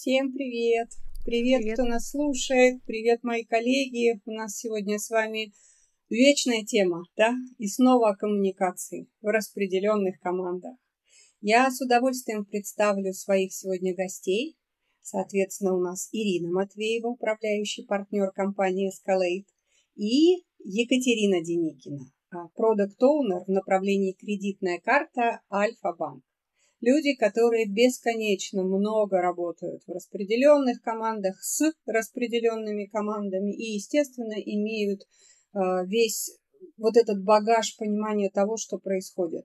Всем привет! Привет, Привет. кто нас слушает, привет, мои коллеги. У нас сегодня с вами вечная тема, да, и снова о коммуникации в распределенных командах. Я с удовольствием представлю своих сегодня гостей. Соответственно, у нас Ирина Матвеева, управляющий партнер компании Escalate, и Екатерина Деникина, продукт-оунер в направлении кредитная карта Альфа-банк. Люди, которые бесконечно много работают в распределенных командах с распределенными командами и, естественно, имеют э, весь вот этот багаж понимания того, что происходит.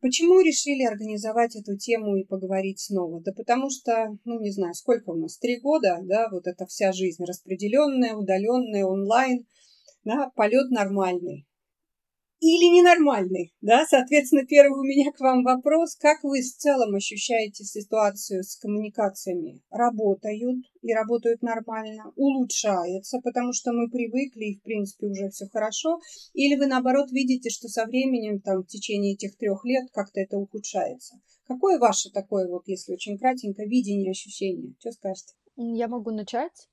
Почему решили организовать эту тему и поговорить снова? Да потому что, ну не знаю, сколько у нас, три года, да, вот эта вся жизнь распределенная, удаленная, онлайн, да, полет нормальный или ненормальный, да, соответственно, первый у меня к вам вопрос, как вы в целом ощущаете ситуацию с коммуникациями? Работают и работают нормально, улучшается, потому что мы привыкли и, в принципе, уже все хорошо, или вы, наоборот, видите, что со временем, там, в течение этих трех лет как-то это ухудшается? Какое ваше такое, вот, если очень кратенько, видение, ощущение? Что скажете? Я могу начать.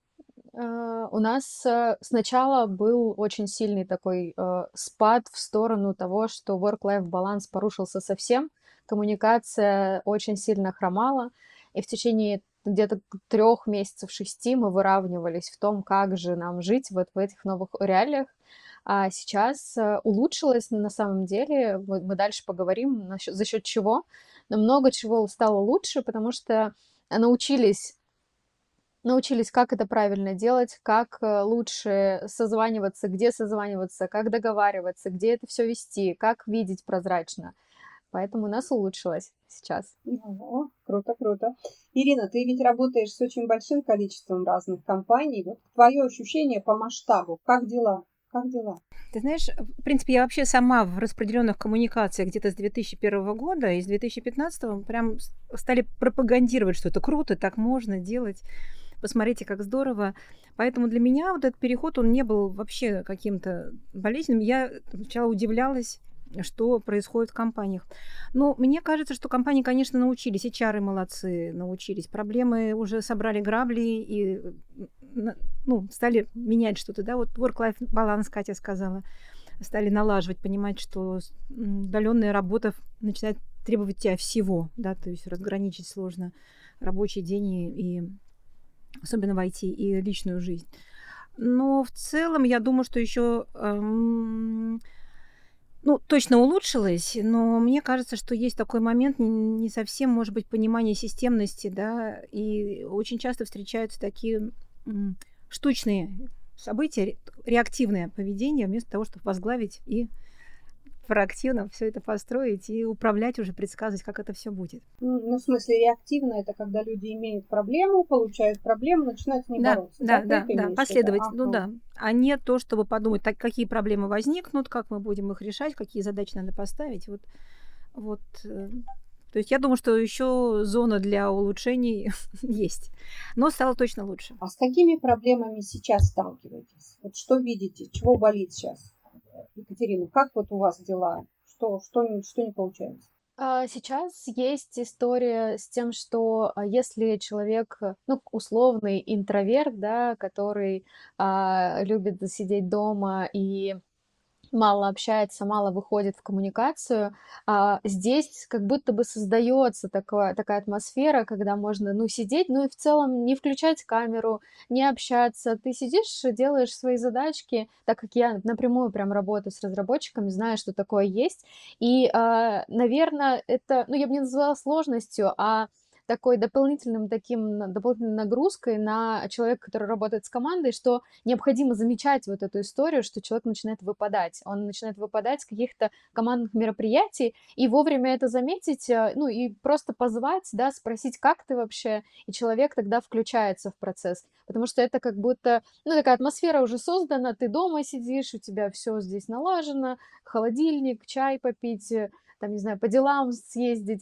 Э, у нас э, сначала был очень сильный такой э, спад в сторону того, что work-life баланс порушился совсем, коммуникация очень сильно хромала, и в течение где-то трех месяцев, шести мы выравнивались в том, как же нам жить вот в этих новых реалиях. А сейчас улучшилось на самом деле, мы дальше поговорим, за счет чего, но много чего стало лучше, потому что научились научились, как это правильно делать, как э, лучше созваниваться, где созваниваться, как договариваться, где это все вести, как видеть прозрачно. Поэтому у нас улучшилось сейчас. О, круто, круто. Ирина, ты ведь работаешь с очень большим количеством разных компаний. Вот твое ощущение по масштабу, как дела? Как дела? Ты знаешь, в принципе, я вообще сама в распределенных коммуникациях где-то с 2001 года и с 2015 прям стали пропагандировать, что это круто, так можно делать посмотрите, как здорово. Поэтому для меня вот этот переход, он не был вообще каким-то болезненным. Я сначала удивлялась, что происходит в компаниях. Но мне кажется, что компании, конечно, научились, и чары молодцы, научились. Проблемы уже собрали грабли и ну, стали менять что-то. Да? Вот work-life баланс, Катя сказала. Стали налаживать, понимать, что удаленная работа начинает требовать тебя всего, да, то есть разграничить сложно рабочий день и, и особенно в IT и личную жизнь. Но в целом я думаю, что еще эм, ну, точно улучшилось, но мне кажется, что есть такой момент, не совсем, может быть, понимание системности, да, и очень часто встречаются такие штучные события, реактивное поведение, вместо того, чтобы возглавить и проактивно все это построить и управлять уже, предсказывать, как это все будет. Ну, ну, в смысле, реактивно это когда люди имеют проблему, получают проблему, начинают с ней да, бороться. Да, да, да, последовательно, ну да. А не то, чтобы подумать, так, какие проблемы возникнут, как мы будем их решать, какие задачи надо поставить. Вот, вот. Э, то есть я думаю, что еще зона для улучшений есть. Но стало точно лучше. А с какими проблемами сейчас сталкиваетесь? Вот что видите, чего болит сейчас? Екатерина, как вот у вас дела? Что, что, что не получается? А, сейчас есть история с тем, что а, если человек, ну, условный интроверт, да, который а, любит сидеть дома и мало общается, мало выходит в коммуникацию, а здесь как будто бы создается такое, такая атмосфера, когда можно, ну, сидеть, ну и в целом не включать камеру, не общаться. Ты сидишь, делаешь свои задачки, так как я напрямую прям работаю с разработчиками, знаю, что такое есть. И, а, наверное, это, ну, я бы не назвала сложностью, а такой дополнительным таким, дополнительной нагрузкой на человека, который работает с командой, что необходимо замечать вот эту историю, что человек начинает выпадать. Он начинает выпадать с каких-то командных мероприятий, и вовремя это заметить, э, ну и просто позвать, да, спросить, как ты вообще, и человек тогда включается в процесс. Потому что это как будто, ну, такая атмосфера уже создана, ты дома сидишь, у тебя все здесь налажено, холодильник, чай попить, э, там, не знаю, по делам съездить,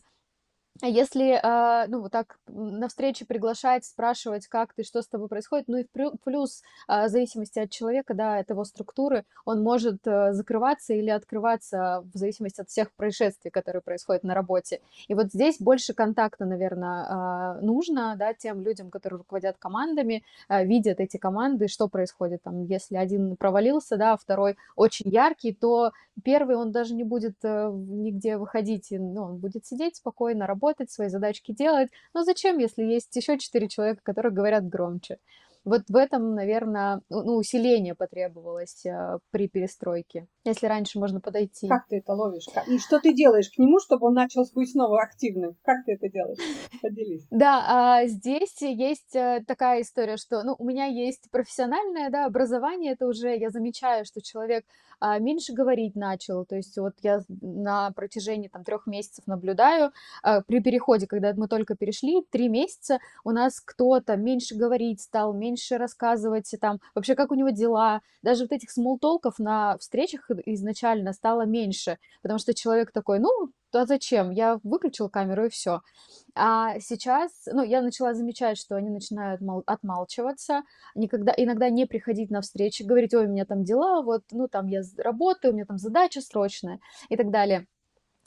если, а, ну, вот так на встречи приглашать, спрашивать, как ты, что с тобой происходит, ну и плюс, а, в зависимости от человека, да, от его структуры, он может э, закрываться или открываться в зависимости от всех происшествий, которые происходят на работе. И вот здесь больше контакта, наверное, а, нужно, да, тем людям, которые руководят командами, видят эти команды, что происходит там, если один провалился, да, второй очень яркий, то первый он даже не будет э, нигде выходить, ну, он будет сидеть спокойно, работать, работать, свои задачки делать. Но зачем, если есть еще четыре человека, которые говорят громче? Вот в этом, наверное, ну, усиление потребовалось э, при перестройке. Если раньше можно подойти. Как ты это ловишь? И что ты делаешь к нему, чтобы он начал быть снова активным? Как ты это делаешь? Поделись. Да, а здесь есть э, такая история, что ну, у меня есть профессиональное да, образование, это уже я замечаю, что человек а, меньше говорить начал. То есть вот я на протяжении там трех месяцев наблюдаю, а, при переходе, когда мы только перешли, три месяца у нас кто-то меньше говорить стал, меньше рассказывать там, вообще как у него дела. Даже вот этих смолтолков на встречах изначально стало меньше, потому что человек такой, ну, а зачем? Я выключил камеру и все. А сейчас, ну, я начала замечать, что они начинают мол- отмалчиваться, никогда, иногда не приходить на встречи, говорить, ой, у меня там дела, вот, ну, там я работаю, у меня там задача срочная и так далее.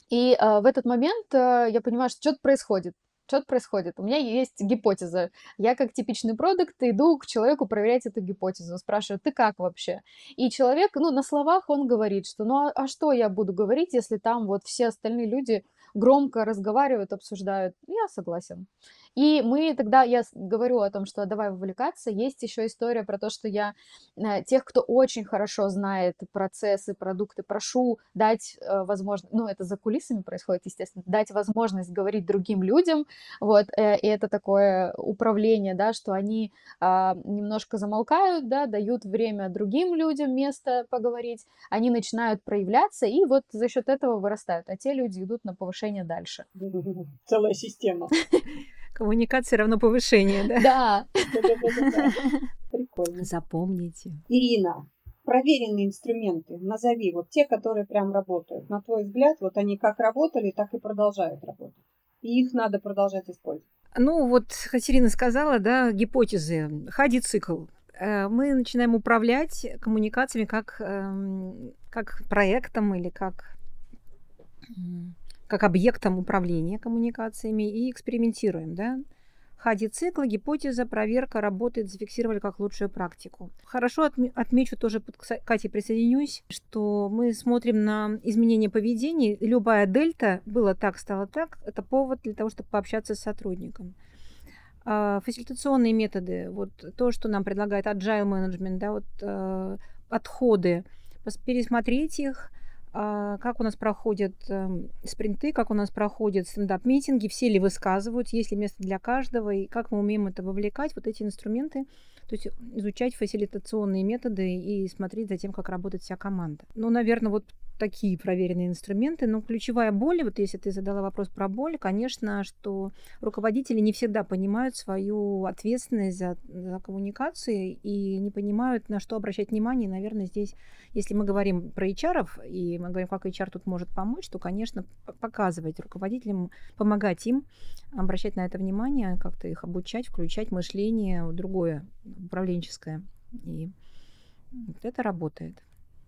И э, в этот момент э, я понимаю, что что-то происходит что происходит? У меня есть гипотеза. Я как типичный продукт иду к человеку проверять эту гипотезу, спрашиваю, ты как вообще? И человек, ну, на словах он говорит, что ну а, а что я буду говорить, если там вот все остальные люди громко разговаривают, обсуждают. Я согласен. И мы тогда, я говорю о том, что давай вовлекаться. Есть еще история про то, что я э, тех, кто очень хорошо знает процессы, продукты, прошу дать э, возможность, ну, это за кулисами происходит, естественно, дать возможность говорить другим людям, вот, э, и это такое управление, да, что они а, немножко замолкают, да, дают время другим людям место поговорить, они начинают проявляться, и вот за счет этого вырастают, а те люди идут на повышение дальше. Целая система. Коммуникация равно повышение, да? Да. Прикольно. Запомните. Ирина, проверенные инструменты, назови, вот те, которые прям работают. На твой взгляд, вот они как работали, так и продолжают работать. И их надо продолжать использовать. Ну, вот Катерина сказала, да, гипотезы. Хади-цикл. Э, мы начинаем управлять коммуникациями как, эм, как проектом или как как объектом управления коммуникациями и экспериментируем, да. Хади цикла, гипотеза, проверка, работает, зафиксировали как лучшую практику. Хорошо отме- отмечу, тоже под Катей присоединюсь, что мы смотрим на изменение поведения. Любая дельта, было так, стало так, это повод для того, чтобы пообщаться с сотрудником. А, фасилитационные методы, вот то, что нам предлагает agile management, да, вот э, подходы, пересмотреть их, как у нас проходят эм, спринты, как у нас проходят стендап-митинги, все ли высказывают, есть ли место для каждого, и как мы умеем это вовлекать, вот эти инструменты, то есть изучать фасилитационные методы и смотреть за тем, как работает вся команда. Ну, наверное, вот такие проверенные инструменты. Но ключевая боль, вот если ты задала вопрос про боль, конечно, что руководители не всегда понимают свою ответственность за, за коммуникации и не понимают, на что обращать внимание. наверное, здесь, если мы говорим про HR, и мы говорим, как HR тут может помочь, то, конечно, показывать руководителям, помогать им, обращать на это внимание, как-то их обучать, включать мышление другое, управленческое. И вот это работает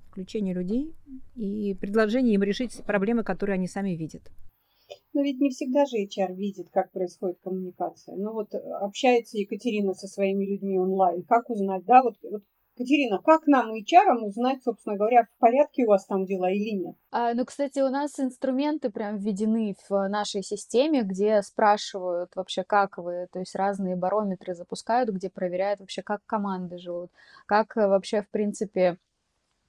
включение людей и предложение им решить проблемы, которые они сами видят. Но ведь не всегда же HR видит, как происходит коммуникация. Ну вот э, общается Екатерина со своими людьми онлайн. Как узнать, да, вот, вот Катерина, как нам, HR, узнать, собственно говоря, в порядке у вас там дела или нет? А, ну, кстати, у нас инструменты прям введены в нашей системе, где спрашивают вообще, как вы, то есть разные барометры запускают, где проверяют вообще, как команды живут, как э, вообще, в принципе,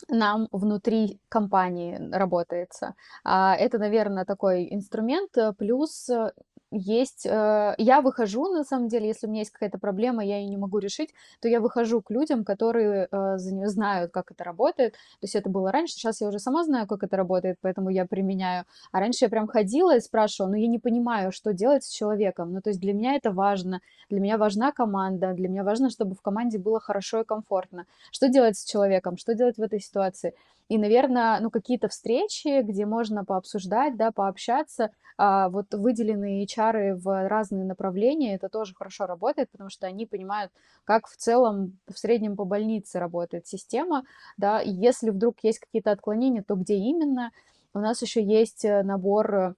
нам внутри компании работается. А, это, наверное, такой инструмент. Э, плюс э, есть, э, я выхожу, на самом деле, если у меня есть какая-то проблема, я ее не могу решить, то я выхожу к людям, которые э, знают, как это работает. То есть это было раньше, сейчас я уже сама знаю, как это работает, поэтому я применяю. А раньше я прям ходила и спрашивала, но я не понимаю, что делать с человеком. Ну, то есть для меня это важно, для меня важна команда, для меня важно, чтобы в команде было хорошо и комфортно. Что делать с человеком, что делать в этой ситуации? И, наверное, ну, какие-то встречи, где можно пообсуждать, да, пообщаться, а, вот выделенные HR в разные направления, это тоже хорошо работает, потому что они понимают, как в целом в среднем по больнице работает система, да, и если вдруг есть какие-то отклонения, то где именно. У нас еще есть э, набор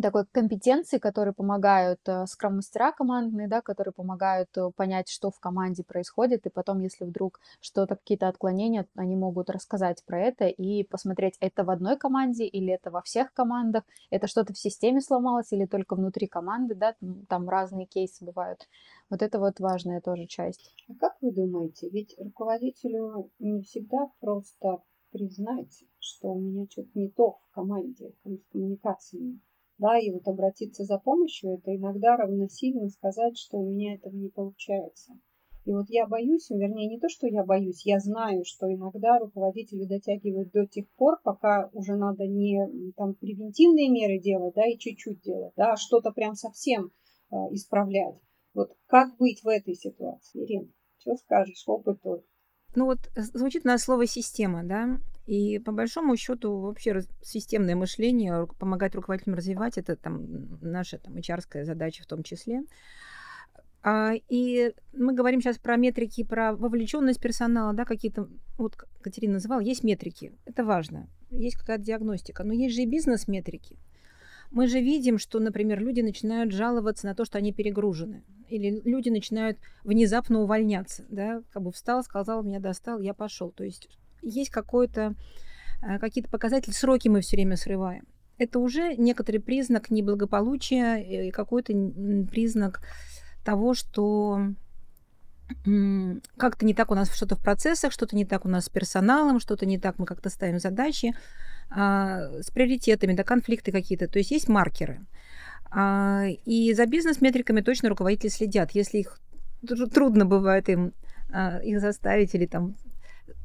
такой компетенции, которые помогают э, скрам-мастера командные, да, которые помогают э, понять, что в команде происходит, и потом, если вдруг что-то, какие-то отклонения, они могут рассказать про это и посмотреть, это в одной команде или это во всех командах, это что-то в системе сломалось или только внутри команды, да, там разные кейсы бывают. Вот это вот важная тоже часть. А как вы думаете, ведь руководителю не всегда просто признать, что у меня что-то не то в команде, с коммуникациями да, и вот обратиться за помощью, это иногда равносильно сказать, что у меня этого не получается. И вот я боюсь, вернее, не то, что я боюсь, я знаю, что иногда руководители дотягивают до тех пор, пока уже надо не там превентивные меры делать, да, и чуть-чуть делать, да, а что-то прям совсем э, исправлять. Вот как быть в этой ситуации, Ирина? Что скажешь, опыт твой? Ну вот э, звучит на слово система, да. И по большому счету вообще системное мышление, помогать руководителям развивать, это там наша там HR задача в том числе. А, и мы говорим сейчас про метрики, про вовлеченность персонала, да, какие-то, вот Катерина называла, есть метрики, это важно, есть какая-то диагностика, но есть же и бизнес-метрики. Мы же видим, что, например, люди начинают жаловаться на то, что они перегружены. Или люди начинают внезапно увольняться. Да? Как бы встал, сказал, меня достал, я пошел. То есть есть какой-то, э, какие-то показатели, сроки мы все время срываем. Это уже некоторый признак неблагополучия и какой-то признак того, что как-то не так у нас что-то в процессах, что-то не так у нас с персоналом, что-то не так мы как-то ставим задачи а, с приоритетами, да, конфликты какие-то. То есть есть маркеры. А, и за бизнес-метриками точно руководители следят. Если их трудно бывает им а, их заставить или там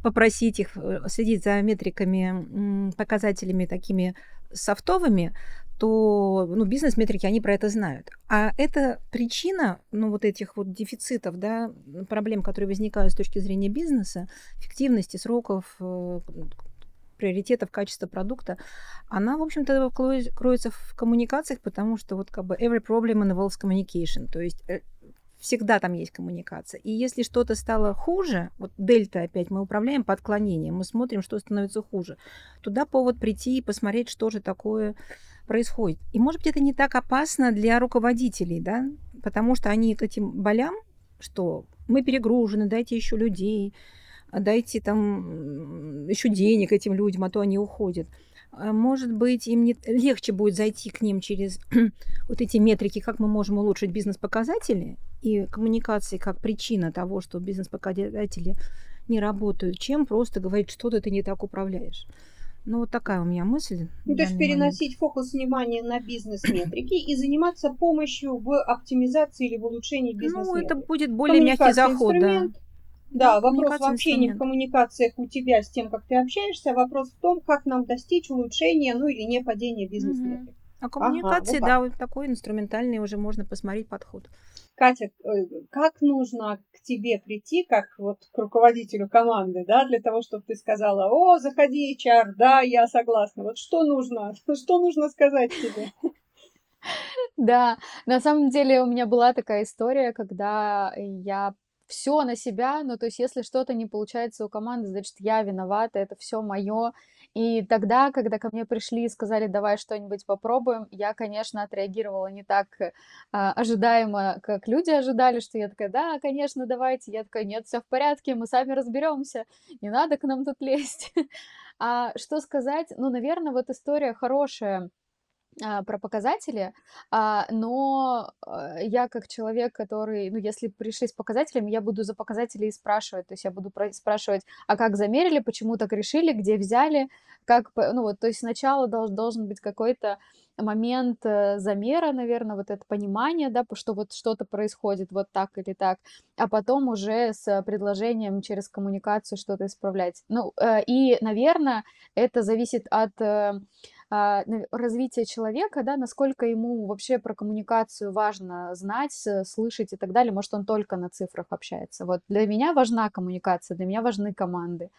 попросить их э, следить за метриками, показателями такими софтовыми, то ну, бизнес-метрики, они про это знают. А это причина ну, вот этих вот дефицитов, да, проблем, которые возникают с точки зрения бизнеса, эффективности, сроков, э, приоритетов, качества продукта, она, в общем-то, кроется в коммуникациях, потому что вот как бы every problem involves communication, то есть э, всегда там есть коммуникация. И если что-то стало хуже, вот дельта опять, мы управляем по отклонениям, мы смотрим, что становится хуже, туда повод прийти и посмотреть, что же такое происходит. И, может быть, это не так опасно для руководителей, да, потому что они к этим болям, что мы перегружены, дайте еще людей, дайте там еще денег этим людям, а то они уходят. А может быть, им не легче будет зайти к ним через вот эти метрики, как мы можем улучшить бизнес-показатели и коммуникации как причина того, что бизнес-показатели не работают, чем просто говорить, что-то ты не так управляешь. Ну, вот такая у меня мысль. Ну, то есть переносить момент. фокус внимания на бизнес-метрики и заниматься помощью в оптимизации или в улучшении бизнес-метрик. Ну, это будет более мягкий заход, да. Да, вопрос вообще не в коммуникациях у тебя с тем, как ты общаешься, а вопрос в том, как нам достичь улучшения, ну или не падения бизнес-метрик. А коммуникации, ага, вот да, вот такой инструментальный уже можно посмотреть подход. Катя, э, как нужно к тебе прийти, как вот к руководителю команды, да, для того, чтобы ты сказала, о, заходи, HR, да, я согласна. Вот что нужно, что нужно сказать тебе? Да, на самом деле у меня была такая история, когда я все на себя, ну, то есть если что-то не получается у команды, значит, я виновата, это все мое. И тогда, когда ко мне пришли и сказали, давай что-нибудь попробуем, я, конечно, отреагировала не так а, ожидаемо, как люди ожидали, что я такая, да, конечно, давайте. Я такая, нет, все в порядке, мы сами разберемся, не надо к нам тут лезть. А что сказать? Ну, наверное, вот история хорошая а, про показатели, а, но а, я как человек, который, ну, если пришли с показателями, я буду за показатели и спрашивать, то есть я буду спрашивать, а как замерили, почему так решили, где взяли, как, ну, вот, то есть сначала долж, должен быть какой-то момент э, замера, наверное, вот это понимание, да, что вот что-то происходит вот так или так, а потом уже с предложением через коммуникацию что-то исправлять. Ну, э, и, наверное, это зависит от э, развития человека, да, насколько ему вообще про коммуникацию важно знать, слышать и так далее. Может, он только на цифрах общается. Вот для меня важна коммуникация, для меня важны команды.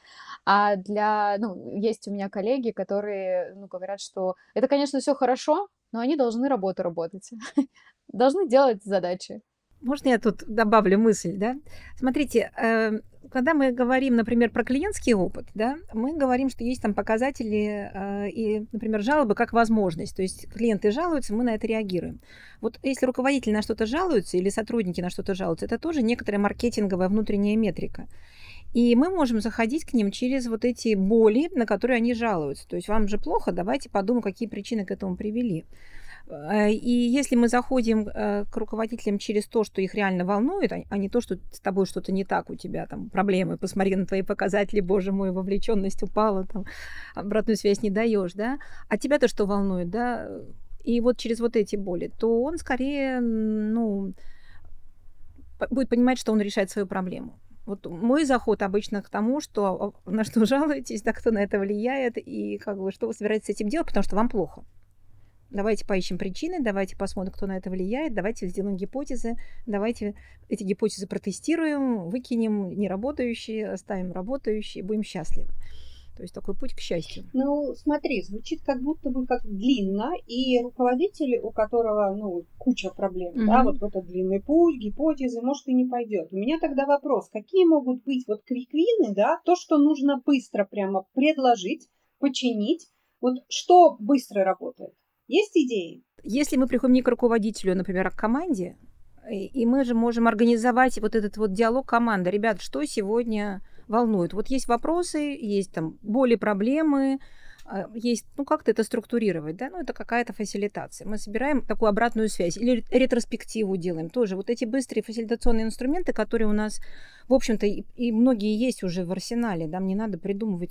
А для, ну, есть у меня коллеги, которые, ну, говорят, что это, конечно, все хорошо, но они должны работу работать, должны делать задачи. Можно я тут добавлю мысль, да? Смотрите, э, когда мы говорим, например, про клиентский опыт, да, мы говорим, что есть там показатели э, и, например, жалобы как возможность. То есть клиенты жалуются, мы на это реагируем. Вот если руководитель на что-то жалуется или сотрудники на что-то жалуются, это тоже некоторая маркетинговая внутренняя метрика. И мы можем заходить к ним через вот эти боли, на которые они жалуются. То есть вам же плохо, давайте подумаем, какие причины к этому привели. Э, и если мы заходим э, к руководителям через то, что их реально волнует, а, а не то, что с тобой что-то не так, у тебя там проблемы, посмотри на твои показатели, боже мой, вовлеченность упала, там, обратную связь не даешь, да, а тебя-то что волнует, да, и вот через вот эти боли, то он скорее, ну, будет понимать, что он решает свою проблему. Вот мой заход обычно к тому, что на что жалуетесь, да, кто на это влияет, и как бы что вы собираетесь с этим делать, потому что вам плохо. Давайте поищем причины, давайте посмотрим, кто на это влияет, давайте сделаем гипотезы, давайте эти гипотезы протестируем, выкинем неработающие, оставим работающие, будем счастливы. То есть такой путь к счастью. Ну, смотри, звучит как будто бы как длинно, и руководитель, у которого, ну, куча проблем, mm-hmm. да, вот этот длинный путь, гипотезы, может, и не пойдет. У меня тогда вопрос, какие могут быть вот квиквины, да, то, что нужно быстро прямо предложить, починить, вот что быстро работает? Есть идеи? Если мы приходим не к руководителю, например, а к команде, и мы же можем организовать вот этот вот диалог команды. Ребят, что сегодня волнует? Вот есть вопросы, есть там боли, проблемы, а, есть, ну, как-то это структурировать, да, ну, это какая-то фасилитация. Мы собираем такую обратную связь или ретроспективу делаем тоже. Вот эти быстрые фасилитационные инструменты, которые у нас, в общем-то, и, и многие есть уже в арсенале, да, мне надо придумывать,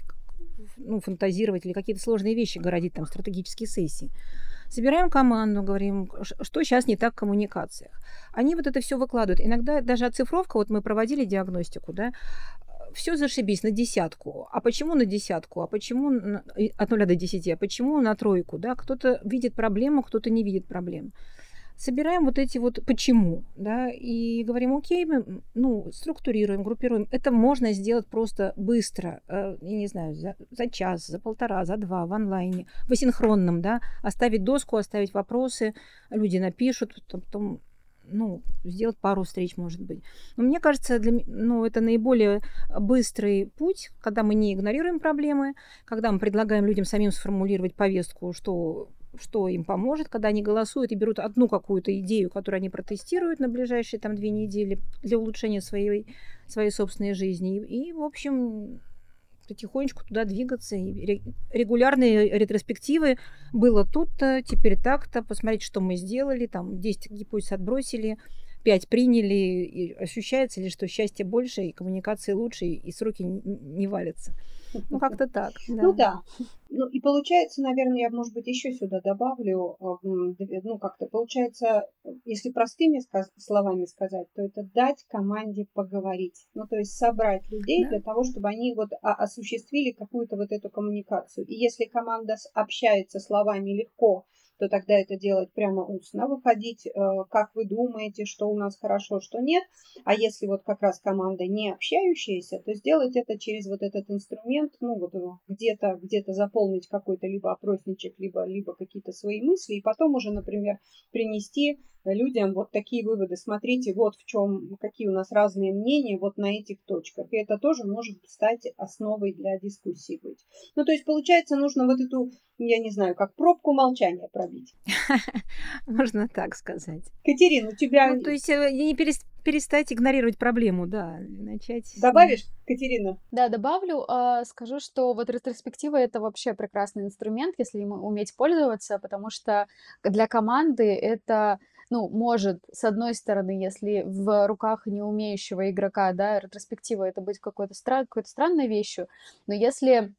ну, фантазировать или какие-то сложные вещи городить, там, стратегические сессии. Собираем команду, говорим, что сейчас не так в коммуникациях. Они вот это все выкладывают. Иногда даже оцифровка, вот мы проводили диагностику, да, все зашибись на десятку. А почему на десятку? А почему на, от нуля до десяти? А почему на тройку? Да? Кто-то видит проблему, кто-то не видит проблем собираем вот эти вот почему, да, и говорим, окей, мы, ну, структурируем, группируем. Это можно сделать просто быстро, э, я не знаю, за, за час, за полтора, за два в онлайне, в асинхронном, да, оставить доску, оставить вопросы, люди напишут, потом, ну, сделать пару встреч, может быть. Но мне кажется, для, ну, это наиболее быстрый путь, когда мы не игнорируем проблемы, когда мы предлагаем людям самим сформулировать повестку, что что им поможет, когда они голосуют и берут одну какую-то идею, которую они протестируют на ближайшие там две недели для улучшения своей, своей собственной жизни. И, в общем, потихонечку туда двигаться. И регулярные ретроспективы было тут-то, теперь так-то, посмотреть, что мы сделали, там 10 гипотез отбросили, 5 приняли, и ощущается ли, что счастье больше, и коммуникации лучше, и сроки не валятся. Ну, как-то так. Да. Ну да. Ну и получается, наверное, я, может быть, еще сюда добавлю, ну как-то получается, если простыми словами сказать, то это дать команде поговорить. Ну то есть собрать людей да. для того, чтобы они вот осуществили какую-то вот эту коммуникацию. И если команда общается словами легко, то тогда это делать прямо устно, выходить, э, как вы думаете, что у нас хорошо, что нет. А если вот как раз команда не общающаяся, то сделать это через вот этот инструмент, ну вот где-то где заполнить какой-то либо опросничек, либо, либо какие-то свои мысли, и потом уже, например, принести людям вот такие выводы. Смотрите, вот в чем, какие у нас разные мнения вот на этих точках. И это тоже может стать основой для дискуссии быть. Ну, то есть, получается, нужно вот эту, я не знаю, как пробку молчания пробить. Можно так сказать. Катерина, у тебя... Ну, то есть, э, не перестать игнорировать проблему, да, начать... Добавишь, Катерина? Да, добавлю. А, скажу, что вот ретроспектива — это вообще прекрасный инструмент, если им уметь пользоваться, потому что для команды это ну, может, с одной стороны, если в руках не умеющего игрока, да, ретроспектива это быть какой-то стран, какой-то странной вещью, но если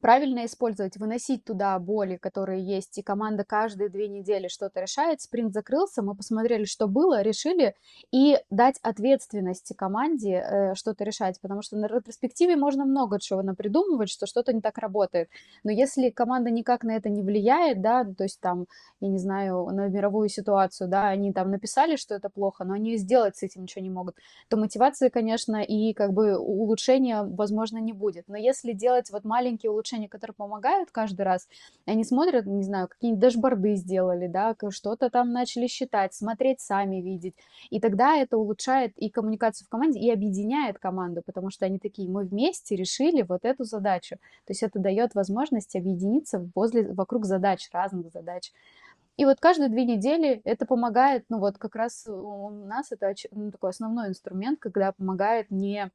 правильно использовать, выносить туда боли, которые есть, и команда каждые две недели что-то решает. Спринт закрылся, мы посмотрели, что было, решили, и дать ответственности команде э, что-то решать, потому что на ретроспективе можно много чего напридумывать, что что-то не так работает. Но если команда никак на это не влияет, да, то есть там, я не знаю, на мировую ситуацию, да, они там написали, что это плохо, но они сделать с этим ничего не могут, то мотивации, конечно, и как бы улучшения, возможно, не будет. Но если делать вот маленькие улучшения, которые помогают каждый раз, они смотрят, не знаю, какие-нибудь дашборды сделали, да, что-то там начали считать, смотреть сами, видеть, и тогда это улучшает и коммуникацию в команде, и объединяет команду, потому что они такие, мы вместе решили вот эту задачу. То есть это дает возможность объединиться возле, вокруг задач, разных задач. И вот каждые две недели это помогает, ну вот как раз у нас это ну, такой основной инструмент, когда помогает не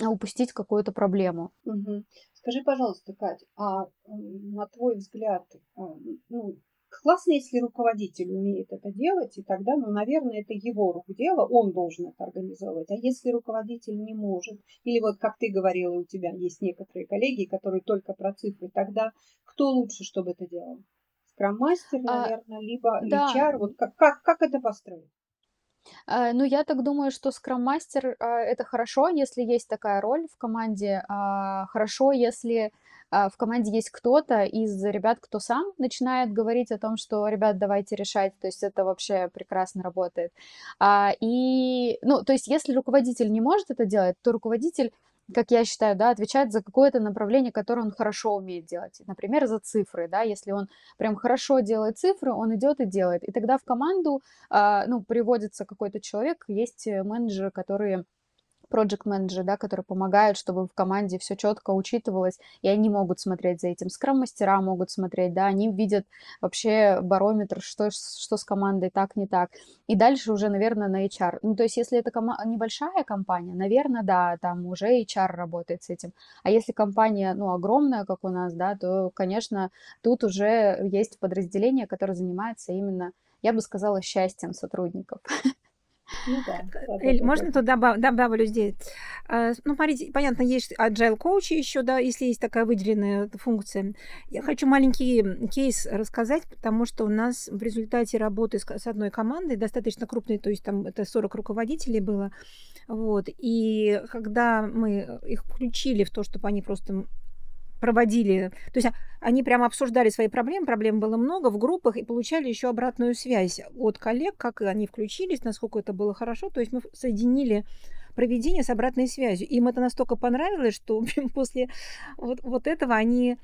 упустить какую-то проблему. Угу. Скажи, пожалуйста, Кать, а на твой взгляд, а, ну, классно, если руководитель умеет это делать, и тогда, ну, наверное, это его рук дело, он должен это организовывать. А если руководитель не может, или вот, как ты говорила, у тебя есть некоторые коллеги, которые только про цифры, тогда кто лучше, чтобы это делал? Скрам-мастер, наверное, а, либо да. HR. Вот как, как, как это построить? А, ну, я так думаю, что скрам-мастер а, это хорошо, если есть такая роль в команде. А, хорошо, если а, в команде есть кто-то из ребят, кто сам начинает говорить о том, что, ребят, давайте решать, то есть это вообще прекрасно работает. А, и, ну, то есть если руководитель не может это делать, то руководитель как я считаю, да, отвечает за какое-то направление, которое он хорошо умеет делать. Например, за цифры, да, если он прям хорошо делает цифры, он идет и делает. И тогда в команду, а, ну, приводится какой-то человек, есть менеджеры, которые project менеджеры, да, которые помогают, чтобы в команде все четко учитывалось, и они могут смотреть за этим. Скрам-мастера могут смотреть, да, они видят вообще барометр, что, что с командой так, не так. И дальше уже, наверное, на HR. Ну, то есть, если это кома- небольшая компания, наверное, да, там уже HR работает с этим. А если компания, ну, огромная, как у нас, да, то, конечно, тут уже есть подразделение, которое занимается именно, я бы сказала, счастьем сотрудников. Ну да. Эль, можно тут добав, добавлю здесь? А, ну, смотрите, понятно, есть agile коучи еще, да, если есть такая выделенная функция. Я хочу маленький кейс рассказать, потому что у нас в результате работы с, с одной командой, достаточно крупной, то есть там это 40 руководителей было, вот, и когда мы их включили в то, чтобы они просто проводили, то есть они прямо обсуждали свои проблемы, проблем было много в группах и получали еще обратную связь от коллег, как они включились, насколько это было хорошо. То есть мы соединили проведение с обратной связью. Им это настолько понравилось, что после вот, вот этого они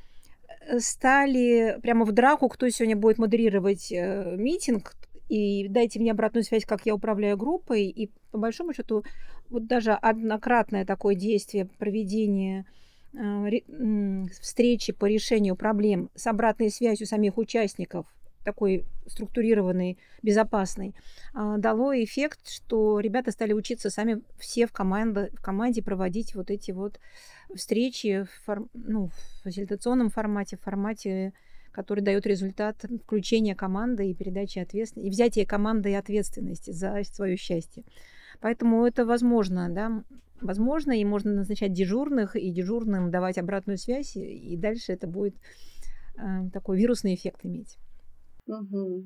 э, стали прямо в драку, кто сегодня будет модерировать э, митинг, и дайте мне обратную связь, как я управляю группой. И по большому счету, вот даже однократное такое действие проведения а, встречи по решению проблем с обратной связью самих участников, такой структурированный, безопасный, а, дало эффект, что ребята стали учиться сами все в, команде, в команде проводить вот эти вот встречи в, фор, ну, в фасилитационном формате, в формате, который дает результат включения команды и передачи ответственности, и взятия команды и ответственности за свое счастье. Поэтому это возможно, да, возможно, и можно назначать дежурных, и дежурным давать обратную связь, и дальше это будет э, такой вирусный эффект иметь. Угу.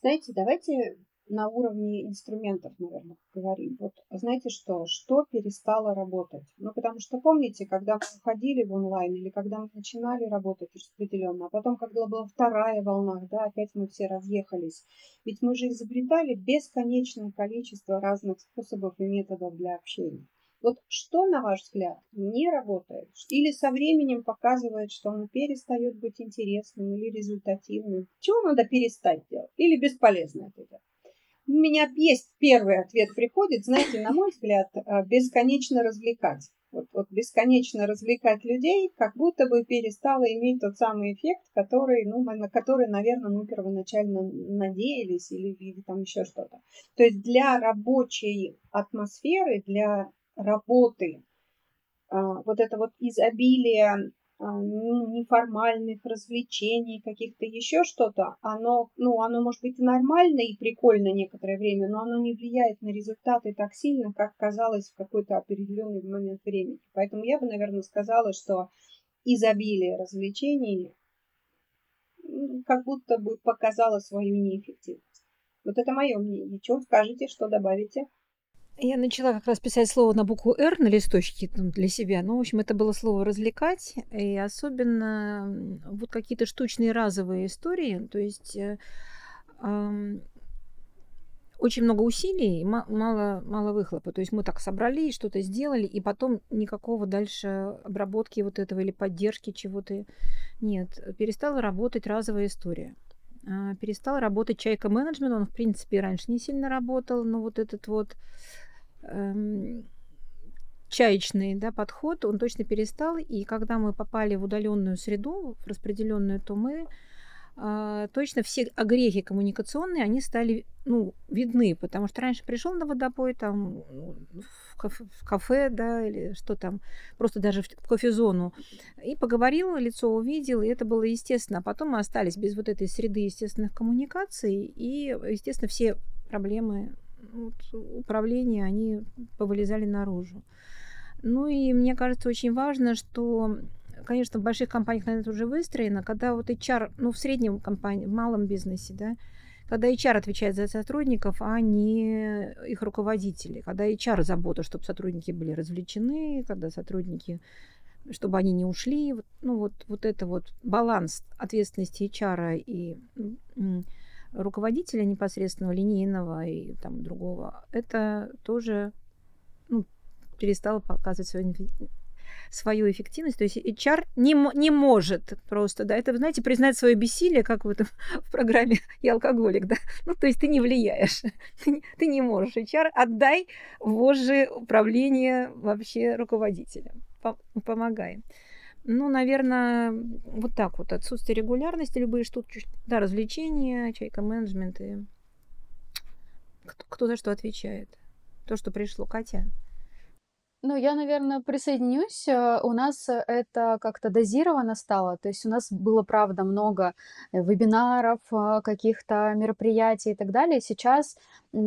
Знаете, давайте на уровне инструментов, наверное, поговорим. Вот знаете что? Что перестало работать? Ну, потому что помните, когда мы уходили в онлайн или когда мы начинали работать распределенно, а потом, когда была вторая волна, да, опять мы все разъехались. Ведь мы же изобретали бесконечное количество разных способов и методов для общения. Вот что, на ваш взгляд, не работает? Или со временем показывает, что оно перестает быть интересным или результативным? Чего надо перестать делать? Или бесполезно это делать? Меня есть первый ответ приходит, знаете, на мой взгляд, э, бесконечно развлекать. Вот, вот бесконечно развлекать людей, как будто бы перестало иметь тот самый эффект, который, ну, на который, наверное, мы первоначально надеялись или, или там еще что-то. То есть для рабочей атмосферы, для работы, а, вот это вот изобилие неформальных развлечений, каких-то еще что-то, оно, ну, оно может быть нормально и прикольно некоторое время, но оно не влияет на результаты так сильно, как казалось в какой-то определенный момент времени. Поэтому я бы, наверное, сказала, что изобилие развлечений как будто бы показало свою неэффективность. Вот это мое мнение. Что скажете, что добавите? Я начала как раз писать слово на букву «Р» на листочке для себя. Ну, в общем, это было слово «развлекать». И особенно вот какие-то штучные разовые истории. То есть э, э, очень много усилий и мало, мало выхлопа. То есть мы так собрали, что-то сделали, и потом никакого дальше обработки вот этого или поддержки чего-то нет. Перестала работать разовая история. А, перестал работать чайка менеджмент. Он, в принципе, раньше не сильно работал, но вот этот вот чаечный да, подход, он точно перестал. И когда мы попали в удаленную среду, в распределенную, то мы а, точно все огрехи коммуникационные, они стали ну, видны, потому что раньше пришел на водопой, там, в кафе, в кафе, да, или что там, просто даже в кофезону, и поговорил, лицо увидел, и это было естественно. А потом мы остались без вот этой среды естественных коммуникаций, и, естественно, все проблемы вот, управления, они повылезали наружу. Ну и мне кажется очень важно, что конечно, в больших компаниях, наверное, уже выстроено, когда вот HR, ну, в среднем компании, в малом бизнесе, да, когда HR отвечает за сотрудников, а не их руководители, когда HR забота, чтобы сотрудники были развлечены, когда сотрудники, чтобы они не ушли, ну, вот, вот это вот баланс ответственности HR и руководителя непосредственного, линейного и там другого, это тоже ну, перестало показывать свою свою эффективность. То есть HR не, не может просто, да, это, знаете, признать свое бессилие, как в, этом, в программе «Я алкоголик», да. Ну, то есть ты не влияешь, ты не, ты не можешь. HR отдай вожжи управления вообще руководителям. Помогай. Ну, наверное, вот так вот. Отсутствие регулярности, любые штуки, да, развлечения, чайка менеджмент и кто, кто за что отвечает. То, что пришло, Катя. Ну, я, наверное, присоединюсь. Э, у нас э, это как-то дозировано стало. То есть у нас было, правда, много э, вебинаров, каких-то мероприятий и так далее. Сейчас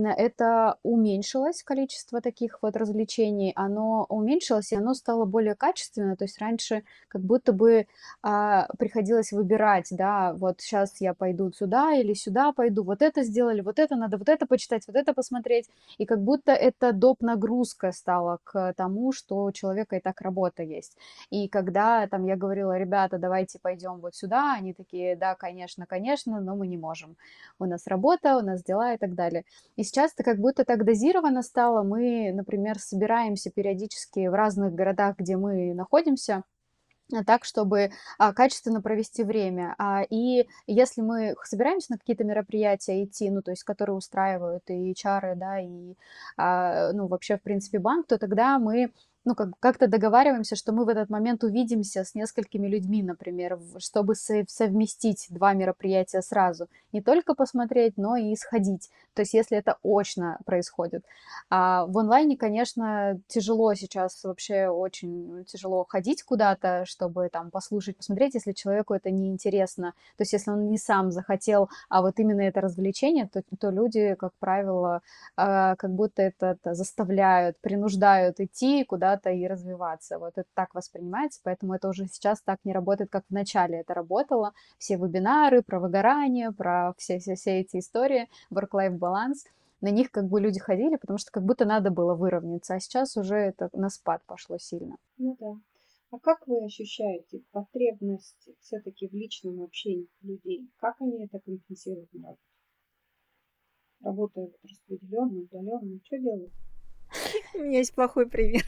это уменьшилось, количество таких вот развлечений. Оно уменьшилось, и оно стало более качественно. То есть раньше как будто бы а, приходилось выбирать, да, вот сейчас я пойду сюда или сюда пойду, вот это сделали, вот это надо, вот это почитать, вот это посмотреть. И как будто это доп. нагрузка стала к тому, что у человека и так работа есть. И когда там я говорила, ребята, давайте пойдем вот сюда, они такие, да, конечно, конечно, но мы не можем. У нас работа, у нас дела и так далее. И сейчас это как будто так дозировано стало. Мы, например, собираемся периодически в разных городах, где мы находимся, так, чтобы а, качественно провести время. А, и если мы собираемся на какие-то мероприятия идти, ну, то есть, которые устраивают и HR, да, и, а, ну, вообще, в принципе, банк, то тогда мы ну, как, как-то договариваемся, что мы в этот момент увидимся с несколькими людьми, например, чтобы совместить два мероприятия сразу. Не только посмотреть, но и сходить. То есть, если это очно происходит. А в онлайне, конечно, тяжело сейчас, вообще очень тяжело ходить куда-то, чтобы там послушать, посмотреть, если человеку это неинтересно. То есть, если он не сам захотел, а вот именно это развлечение, то, то люди, как правило, а, как будто это, это заставляют, принуждают идти куда куда-то и развиваться. Вот это так воспринимается, поэтому это уже сейчас так не работает, как в начале это работало. Все вебинары про выгорание, про все-все-все эти истории, work-life balance, на них как бы люди ходили, потому что как будто надо было выровняться, а сейчас уже это на спад пошло сильно. Ну да. А как вы ощущаете потребность все-таки в личном общении людей? Как они это компенсируют вот распределенно, удаленно, что делают? У меня есть плохой пример.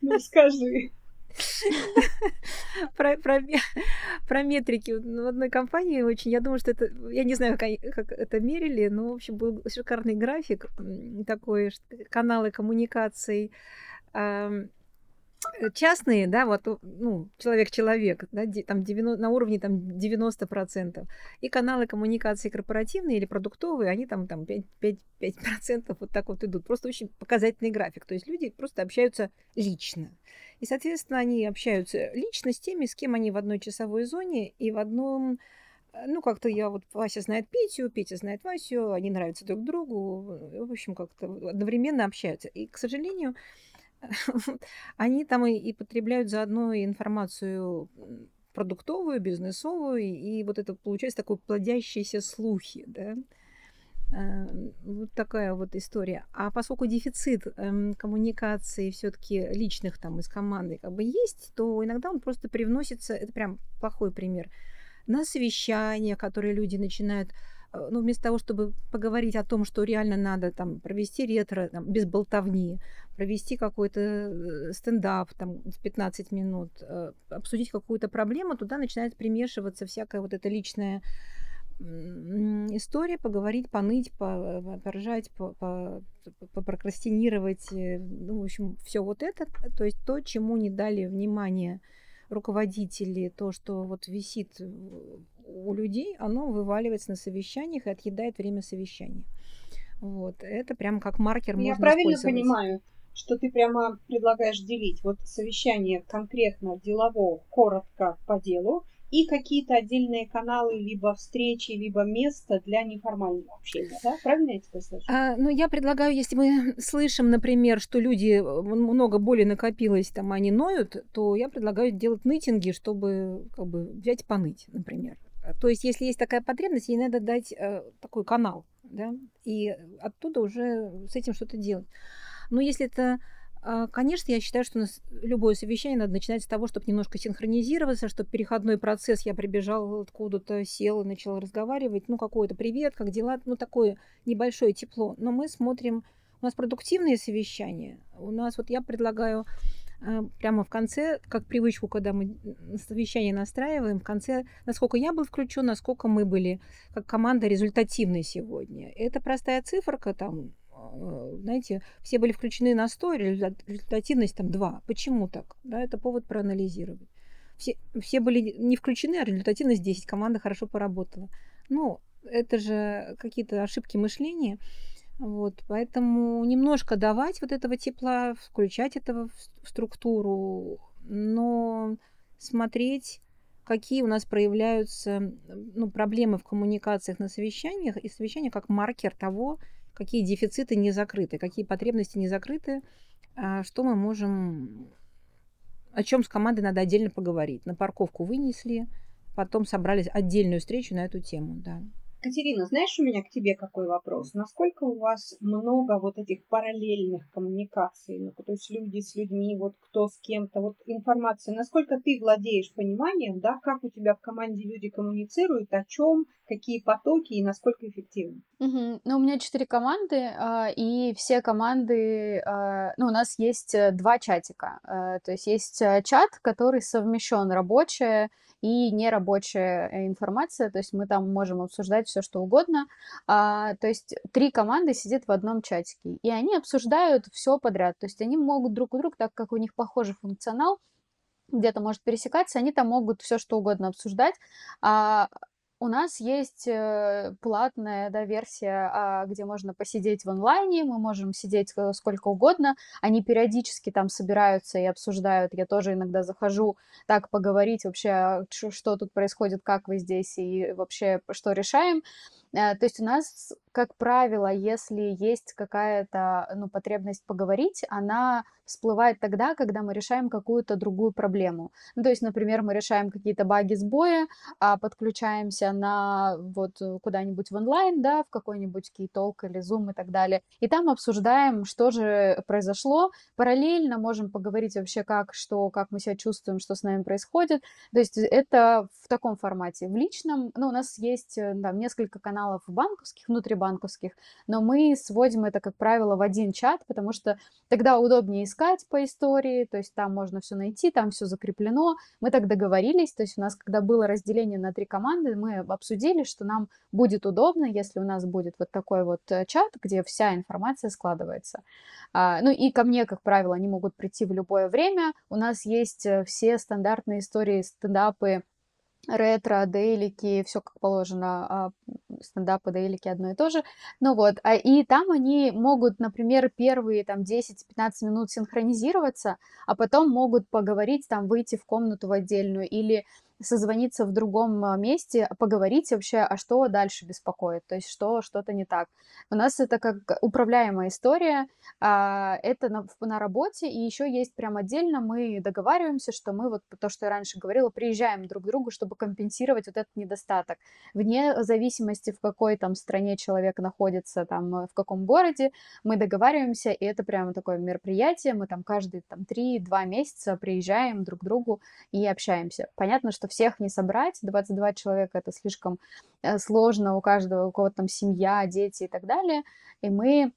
Ну, скажи. Про, про, про метрики. В одной компании очень, я думаю, что это, я не знаю, как, как это мерили, но, в общем, был шикарный график такой, каналы коммуникаций, частные, да, вот, ну, человек-человек, да, там 90, на уровне там 90%. И каналы коммуникации корпоративные или продуктовые, они там, там 5, 5, 5% вот так вот идут. Просто очень показательный график. То есть люди просто общаются лично. И, соответственно, они общаются лично с теми, с кем они в одной часовой зоне и в одном э, ну, как-то я вот, Вася знает Петю, Петя знает Васю, они нравятся друг другу, в общем, как-то одновременно общаются. И, к сожалению, они там и, и потребляют заодно и информацию продуктовую, бизнесовую, и вот это получается такой плодящиеся слухи, да. Э, вот такая вот история. А поскольку дефицит эм, коммуникации все-таки личных там из команды как бы есть, то иногда он просто привносится, это прям плохой пример, на совещания, которые люди начинают ну, вместо того, чтобы поговорить о том, что реально надо там провести ретро там, без болтовни, провести какой-то э, стендап там в 15 минут, обсудить какую-то проблему, туда начинает примешиваться всякая вот эта личная история, поговорить, поныть, поржать, попрокрастинировать, э, ну, в общем, все вот это, то есть то, чему не дали внимания руководители, то, что вот висит у людей, оно вываливается на совещаниях и отъедает время совещания. Вот, это прям как маркер Я можно правильно понимаю, что ты прямо предлагаешь делить вот совещание конкретно делового, коротко по делу, и какие-то отдельные каналы, либо встречи, либо место для неформального общения, да? Правильно я тебя слышу? А, ну, я предлагаю, если мы слышим, например, что люди, э, много боли накопилось, там, они ноют, то я предлагаю делать нытинги, чтобы как бы взять поныть, например. А, то есть, если есть такая потребность, ей надо дать э, такой канал, да, и оттуда уже с этим что-то делать. Но если это конечно, я считаю, что любое совещание надо начинать с того, чтобы немножко синхронизироваться, чтобы переходной процесс, я прибежал откуда-то, сел и начал разговаривать, ну, какой-то привет, как дела, ну, такое небольшое тепло. Но мы смотрим, у нас продуктивные совещания, у нас, вот я предлагаю а, прямо в конце, как привычку, когда мы совещание настраиваем, в конце, насколько я был включен, насколько мы были как команда результативной сегодня. Это простая циферка, там, знаете, все были включены на 100, результативность там 2. Почему так? Да, это повод проанализировать. Все, все были не включены, а результативность 10. Команда хорошо поработала. Ну, это же какие-то ошибки мышления. Вот, поэтому немножко давать вот этого тепла, включать этого в структуру, но смотреть, какие у нас проявляются ну, проблемы в коммуникациях на совещаниях, и совещания как маркер того, какие дефициты не закрыты, какие потребности не закрыты, а что мы можем, о чем с командой надо отдельно поговорить. На парковку вынесли, потом собрались отдельную встречу на эту тему, да. Катерина, знаешь, у меня к тебе какой вопрос? Насколько у вас много вот этих параллельных коммуникаций, ну, то есть люди с людьми, вот кто с кем-то, вот информация, насколько ты владеешь пониманием, да, как у тебя в команде люди коммуницируют, о чем, какие потоки и насколько эффективно? Мгм. Ну, у меня четыре команды, а, и все команды, а, ну, у нас есть э, два чатика. А, то есть есть э, чат, который совмещен рабочая и нерабочая э, информация, то есть мы там можем обсуждать все, что угодно. А, то есть три команды сидят в одном чатике, и они обсуждают все подряд. То есть они могут друг у друга, так как у них похожий функционал, где-то может пересекаться, они там могут все что угодно обсуждать. А у нас есть э, платная да, версия, а, где можно посидеть в онлайне, мы можем сидеть э, сколько угодно. Они периодически там собираются и обсуждают. Я тоже иногда захожу так поговорить вообще, а, что тут происходит, как вы здесь и вообще что решаем. Э, то есть у нас, как правило, если есть какая-то ну, потребность поговорить, она всплывает тогда, когда мы решаем какую-то другую проблему. Ну, то есть, например, мы решаем какие-то баги сбоя, а подключаемся на вот куда-нибудь в онлайн, да, в какой-нибудь кейтолк или Zoom и так далее, и там обсуждаем, что же произошло. Параллельно можем поговорить вообще, как, что, как мы себя чувствуем, что с нами происходит. То есть это в таком формате. В личном, ну, у нас есть там несколько каналов каналов банковских, внутрибанковских, но мы сводим это, как правило, в один чат, потому что тогда удобнее искать по истории, то есть там можно все найти, там все закреплено. Мы так договорились, то есть у нас, когда было разделение на три команды, мы обсудили, что нам будет удобно, если у нас будет вот такой вот э, чат, где вся информация складывается. А, ну и ко мне, как правило, они могут прийти в любое время. У нас есть э, все стандартные истории, стендапы, ретро, дейлики, все как положено, а, стендапы, дейлики одно и то же. Ну вот, а, и там они могут, например, первые там 10-15 минут синхронизироваться, а потом могут поговорить, там выйти в комнату в отдельную или созвониться в другом а, месте, поговорить вообще, а что дальше беспокоит, то есть что что-то не так. У нас это как управляемая история, а, это на, на работе, и еще есть прям отдельно, мы договариваемся, что мы вот то, что я раньше говорила, приезжаем друг к другу, чтобы компенсировать вот этот недостаток. Вне зависимости, в какой там стране человек находится, там, в каком городе, мы договариваемся, и это прямо такое мероприятие, мы там каждые там 3-2 месяца приезжаем друг к другу и общаемся. Понятно, что всех не собрать, 22 человека это слишком э, сложно, у каждого, у кого-то там семья, дети и так далее, и мы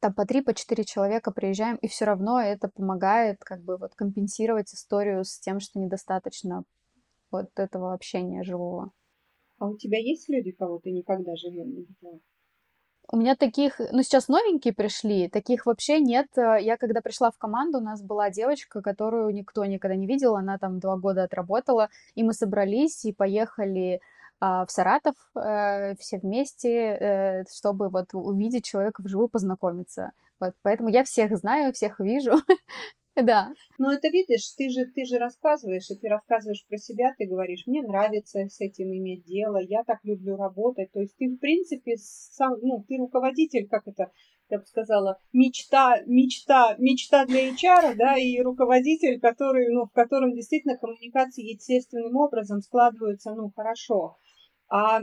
там по три, по четыре человека приезжаем, и все равно это помогает как бы вот компенсировать историю с тем, что недостаточно вот этого общения живого. А у тебя есть люди, кого ты никогда живем не видела? У меня таких, ну сейчас новенькие пришли, таких вообще нет. Я когда пришла в команду, у нас была девочка, которую никто никогда не видел, она там два года отработала, и мы собрались и поехали а, в Саратов э, все вместе, э, чтобы вот увидеть человека вживую, познакомиться. Вот, поэтому я всех знаю, всех вижу. Да. Но это видишь, ты же, ты же рассказываешь, и ты рассказываешь про себя, ты говоришь, мне нравится с этим иметь дело, я так люблю работать. То есть ты, в принципе, сам, ну, ты руководитель, как это, я бы сказала, мечта, мечта, мечта для HR, да, и руководитель, который, ну, в котором действительно коммуникации естественным образом складываются, ну, хорошо. А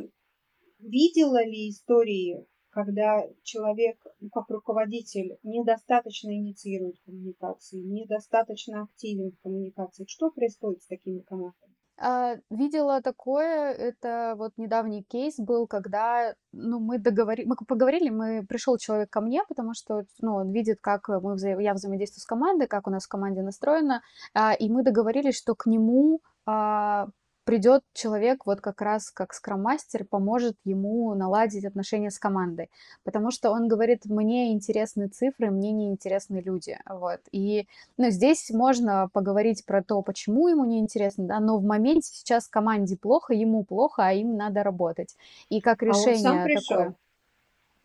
видела ли истории когда человек, ну, как руководитель, недостаточно инициирует коммуникации, недостаточно активен в коммуникации. Что происходит с такими командами? А, видела такое, это вот недавний кейс был, когда, ну, мы договорили, мы поговорили, мы, пришел человек ко мне, потому что, ну, он видит, как мы вза... я взаимодействую с командой, как у нас в команде настроено, а, и мы договорились, что к нему а, придет человек вот как раз как скрам-мастер, поможет ему наладить отношения с командой, потому что он говорит, мне интересны цифры, мне не интересны люди, вот, и, ну, здесь можно поговорить про то, почему ему не интересно, да, но в моменте сейчас команде плохо, ему плохо, а им надо работать, и как решение а он такое.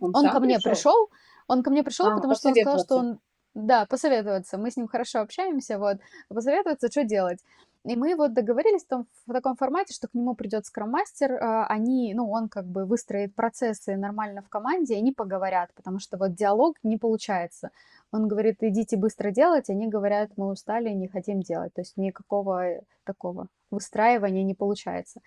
Он, он ко мне пришел, он ко мне пришел, а, потому что он сказал, что он да, посоветоваться. Мы с ним хорошо общаемся, вот. Посоветоваться, что делать. И мы вот договорились в, том, в таком формате, что к нему придет скрам-мастер, а, они, ну, он как бы выстроит процессы нормально в команде, и они поговорят, потому что вот диалог не получается. Он говорит, идите быстро делать, они говорят, мы устали, не хотим делать. То есть никакого такого выстраивания не получается.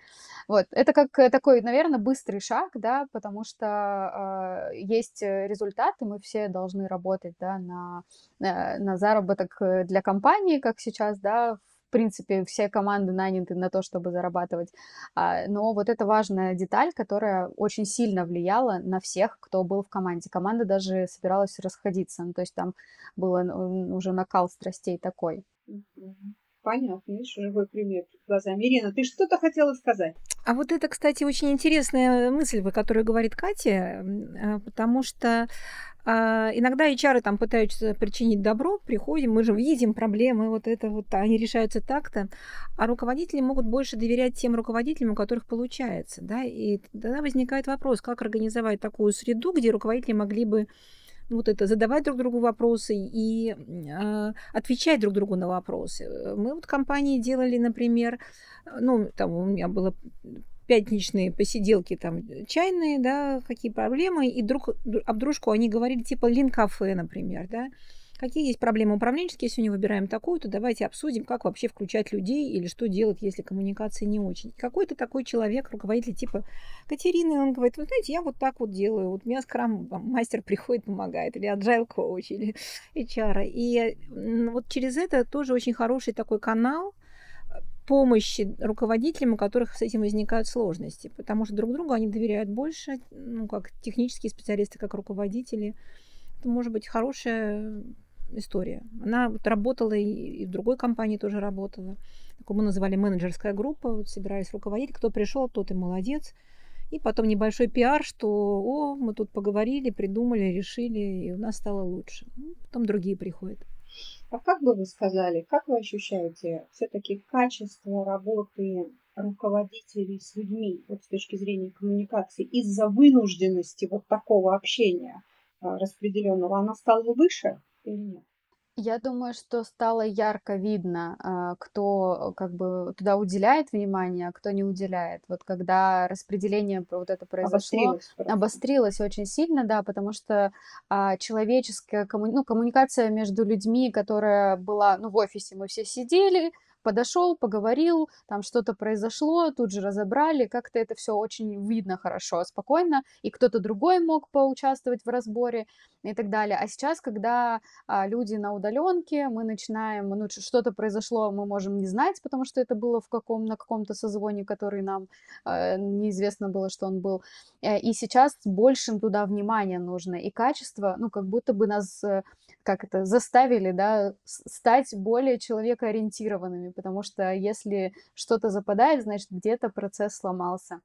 Вот, это как такой, наверное, быстрый шаг, да, потому что э, есть результаты, мы все должны работать, да, на, на, на заработок для компании, как сейчас, да, в принципе, все команды наняты на то, чтобы зарабатывать. А, но вот это важная деталь, которая очень сильно влияла на всех, кто был в команде. Команда даже собиралась расходиться. Ну, то есть там был уже накал страстей такой. Понятно, видишь, живой пример перед глазами. Ирина, ты что-то хотела сказать? А вот это, кстати, очень интересная мысль, которую говорит Катя, а, потому что а, иногда HR там пытаются причинить добро, приходим, мы же видим проблемы, вот это вот, они решаются так-то, а руководители могут больше доверять тем руководителям, у которых получается, да, и тогда возникает вопрос, как организовать такую среду, где руководители могли бы вот это задавать друг другу вопросы и э, отвечать друг другу на вопросы. Мы вот компании делали, например, ну, там у меня было пятничные посиделки там чайные, да, какие проблемы, и друг об дружку они говорили типа лин-кафе, например, да, какие есть проблемы управленческие, сегодня выбираем такую, то давайте обсудим, как вообще включать людей или что делать, если коммуникация не очень. Какой-то такой человек, руководитель типа Катерины, он говорит, вы знаете, я вот так вот делаю, вот у меня скрам мастер приходит, помогает, или agile коуч, или HR. И вот через это тоже очень хороший такой канал, помощи руководителям, у которых с этим возникают сложности, потому что друг другу они доверяют больше, ну, как технические специалисты, как руководители. Это может быть хорошая история. Она вот работала и, и в другой компании тоже работала. Такую мы называли менеджерская группа. Вот собирались руководить. Кто пришел, тот и молодец. И потом небольшой пиар, что о, мы тут поговорили, придумали, решили, и у нас стало лучше. Ну, потом другие приходят. А как бы вы сказали, как вы ощущаете все-таки качество работы руководителей с людьми вот с точки зрения коммуникации из-за вынужденности вот такого общения а, распределенного, она стала выше или нет? Я думаю, что стало ярко видно, а, кто как бы туда уделяет внимание, а кто не уделяет. Вот когда распределение вот это произошло, Обострилось обострилось очень сильно, да, потому что а, человеческая комму- ну, коммуникация между людьми, которая была, ну, в офисе мы все сидели, подошел, поговорил, там что-то произошло, тут же разобрали, как-то это все очень видно хорошо, спокойно, и кто-то другой мог поучаствовать в разборе и так далее. А сейчас, когда а, люди на удаленке, мы начинаем, ну, что-то произошло, мы можем не знать, потому что это было в каком, на каком-то созвоне, который нам э, неизвестно было, что он был. Э, И сейчас большим туда внимания нужно, и качество, ну, как будто бы нас, э, как это, заставили, да, стать более человекоориентированными, потому что если что-то западает, значит, где-то процесс сломался.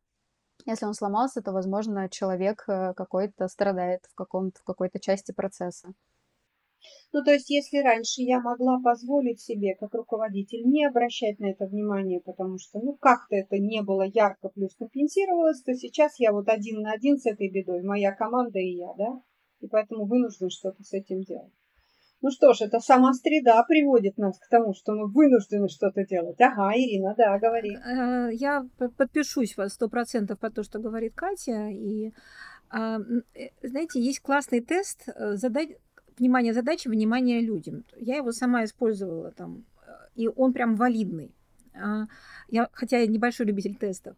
Если он сломался, то, возможно, человек э, какой-то страдает в каком-то, в какой-то части процесса. Ну, то есть, если раньше я могла позволить себе, как руководитель, не обращать на это внимание, потому что, ну, как-то это не было ярко плюс компенсировалось, то сейчас я вот один на один с этой бедой, моя команда и я, да, и поэтому вынужден что-то с этим делать. Ну что ж, это сама среда приводит нас к тому, что мы вынуждены что-то делать. Ага, Ирина, да, говори. Э, Я подпишусь во сто процентов по то, что говорит Катя. И а, э, знаете, есть классный тест э, задать внимание задаче, внимание людям. Я его сама использовала там, и он прям валидный. А, Я, хотя я небольшой любитель тестов.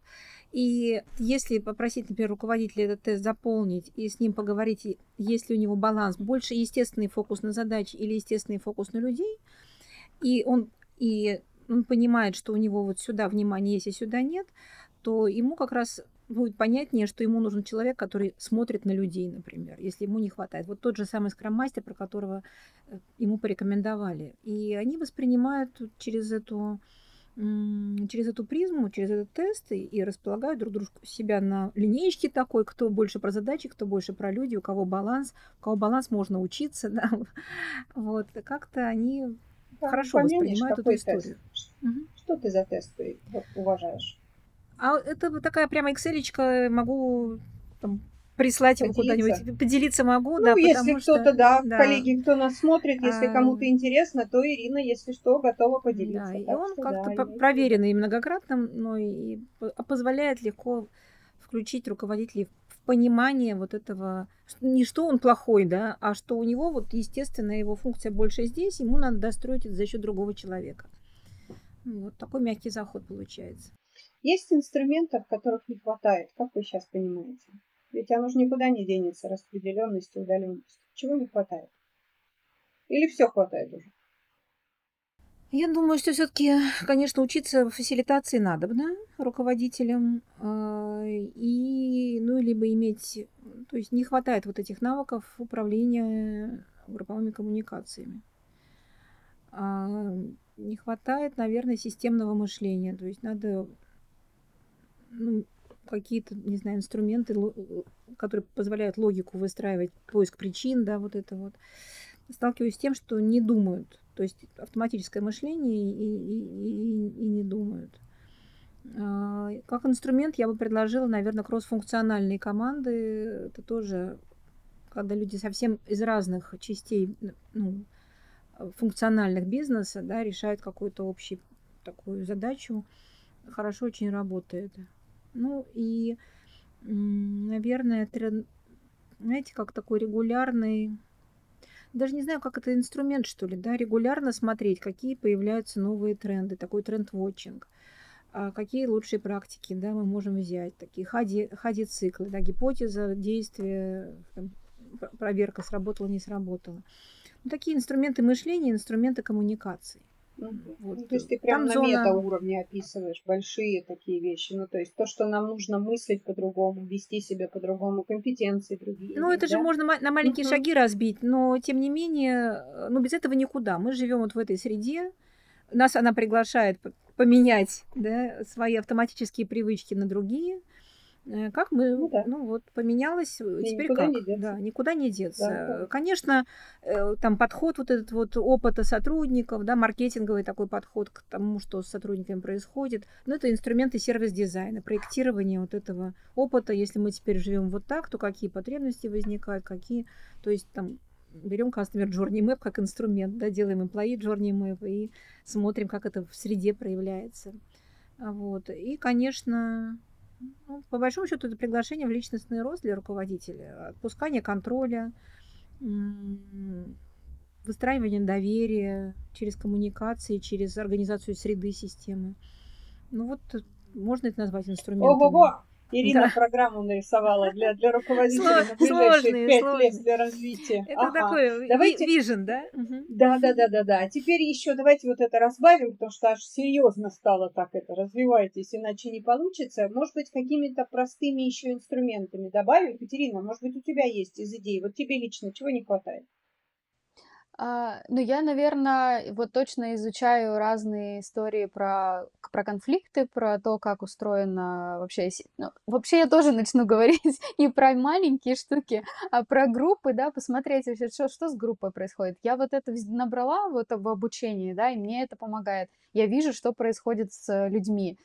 И если попросить, например, руководителя этот тест заполнить и с ним поговорить, и есть ли у него баланс, больше естественный фокус на задачи или естественный фокус на людей, и он, и он понимает, что у него вот сюда внимание есть, а сюда нет, то ему как раз будет понятнее, что ему нужен человек, который смотрит на людей, например, если ему не хватает. Вот тот же самый скрам-мастер, про которого э, ему порекомендовали. И они воспринимают через эту через эту призму, через этот тест и, и располагают друг дружку себя на линеечке такой, кто больше про задачи, кто больше про люди, у кого баланс, у кого баланс можно учиться, да, вот, как-то они Да, хорошо воспринимают эту историю. тест? Мгм. Что ты за тест ты уважаешь? А это такая прямо excel могу там, прислать его куда-нибудь, поделиться могу, Ну, да, если кто-то, что, да, да, коллеги, кто нас смотрит, если а, кому-то интересно, то Ирина, если что, готова да, поделиться. и Так он что как-то да, проверенный многократно, но и а позволяет легко включить руководителей в понимание вот этого, не что он плохой, да, а что у него вот естественно его функция больше здесь, ему надо достроить это за счет другого человека. Вот такой мягкий заход получается. Есть инструментов, которых не хватает, как вы сейчас понимаете? Ведь оно же никуда не денется, распределенность и удаленность. Чего не хватает? Или все хватает уже? Я думаю, что все-таки, конечно, учиться фасилитации надо, да, руководителям, а, и, ну, либо иметь, то есть не хватает вот этих навыков управления групповыми коммуникациями. А, Не хватает, наверное, системного мышления, то есть надо ну, какие-то, не знаю, инструменты, ло- которые позволяют логику выстраивать, поиск причин, да, вот это вот. Сталкиваюсь с тем, что не думают, то есть автоматическое мышление и, и- и- и не думают. А, Как инструмент я бы предложила, наверное, кроссфункциональные команды. Это тоже, когда люди совсем из разных частей ну, функциональных бизнеса да, решают какую-то общую такую задачу, хорошо очень работает. Ну и, наверное, трен- знаете, как такой регулярный, даже не знаю, как это инструмент, что ли, да, регулярно смотреть, какие появляются новые тренды, такой тренд-вотчинг, а какие лучшие практики, да, мы можем взять, такие ходи, ходи-циклы, да, гипотеза, действие, проверка, сработала, не сработала. Ну, такие инструменты мышления, инструменты коммуникации. Мгм. Вот, Ну, то есть ты прям там на зона- метауровне описываешь большие такие вещи. Ну, то есть то, что нам нужно мыслить по-другому, вести себя по-другому, компетенции другие. Ну, это же да? можно ма- на маленькие Мгм. шаги разбить, но тем не менее, э, ну, без этого никуда. Мы живем вот в этой среде, нас она приглашает поменять да, свои автоматические привычки на другие. Э, Как мы, Ну да. ну вот, поменялось, э, И теперь никуда как? не деться. Да, никуда не деться. Да, да. Конечно, э, там подход вот этот вот опыта сотрудников, да, маркетинговый такой подход к тому, что с сотрудниками происходит. Но это инструменты сервис-дизайна, проектирование вот этого опыта. Если мы теперь живем вот так, то какие потребности возникают, какие, то есть там берем Customer Journey Map как инструмент, да, делаем Employee Journey Map и смотрим, как это в среде проявляется. Вот. И, конечно, ну, по большому счету, это приглашение в личностный рост для руководителя, отпускание контроля, выстраивание доверия через коммуникации, через организацию среды системы. Ну вот можно это назвать инструментами. Ого-го! Ирина да. программу нарисовала для, для руководителя на ближайшие пять лет для развития. Это ага. такой давайте... вижен, да? Да, да, да, да, да. А теперь еще давайте вот это разбавим, потому что аж серьезно стало так это. Развивайтесь, иначе не получится. Может быть, какими-то простыми еще инструментами добавим. Екатерина, может быть, у тебя есть из идей. Вот тебе лично чего не хватает? А, ну, я, наверное, вот точно изучаю разные истории про, про конфликты, про то, как устроена вообще... Ну, вообще я тоже начну говорить не про маленькие штуки, а про группы, да, посмотреть вообще, что, что с группой происходит. Я вот это набрала вот в обучении, да, и мне это помогает. Я вижу, что происходит с людьми.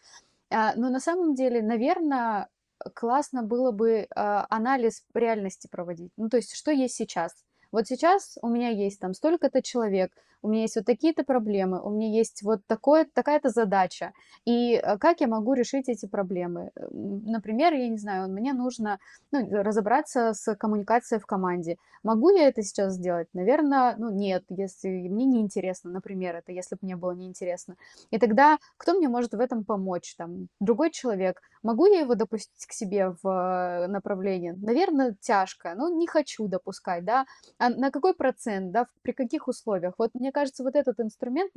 А, но на самом деле, наверное, классно было бы а, анализ реальности проводить. Ну, то есть, что есть сейчас вот сейчас у меня есть там столько-то человек, у меня есть вот такие-то проблемы, у меня есть вот такое, такая-то задача. И э, как я могу решить эти проблемы? Например, я не знаю, мне нужно ну, разобраться с коммуникацией в команде. Могу я это сейчас сделать? Наверное, ну нет, если мне не интересно, например, это если бы мне было неинтересно. И тогда кто мне может в этом помочь? Там, другой человек. Могу я его допустить к себе в э, направление? Наверное, тяжко. Ну, не хочу допускать, да. А на какой процент, да, при каких условиях? Вот мне кажется, вот этот инструмент,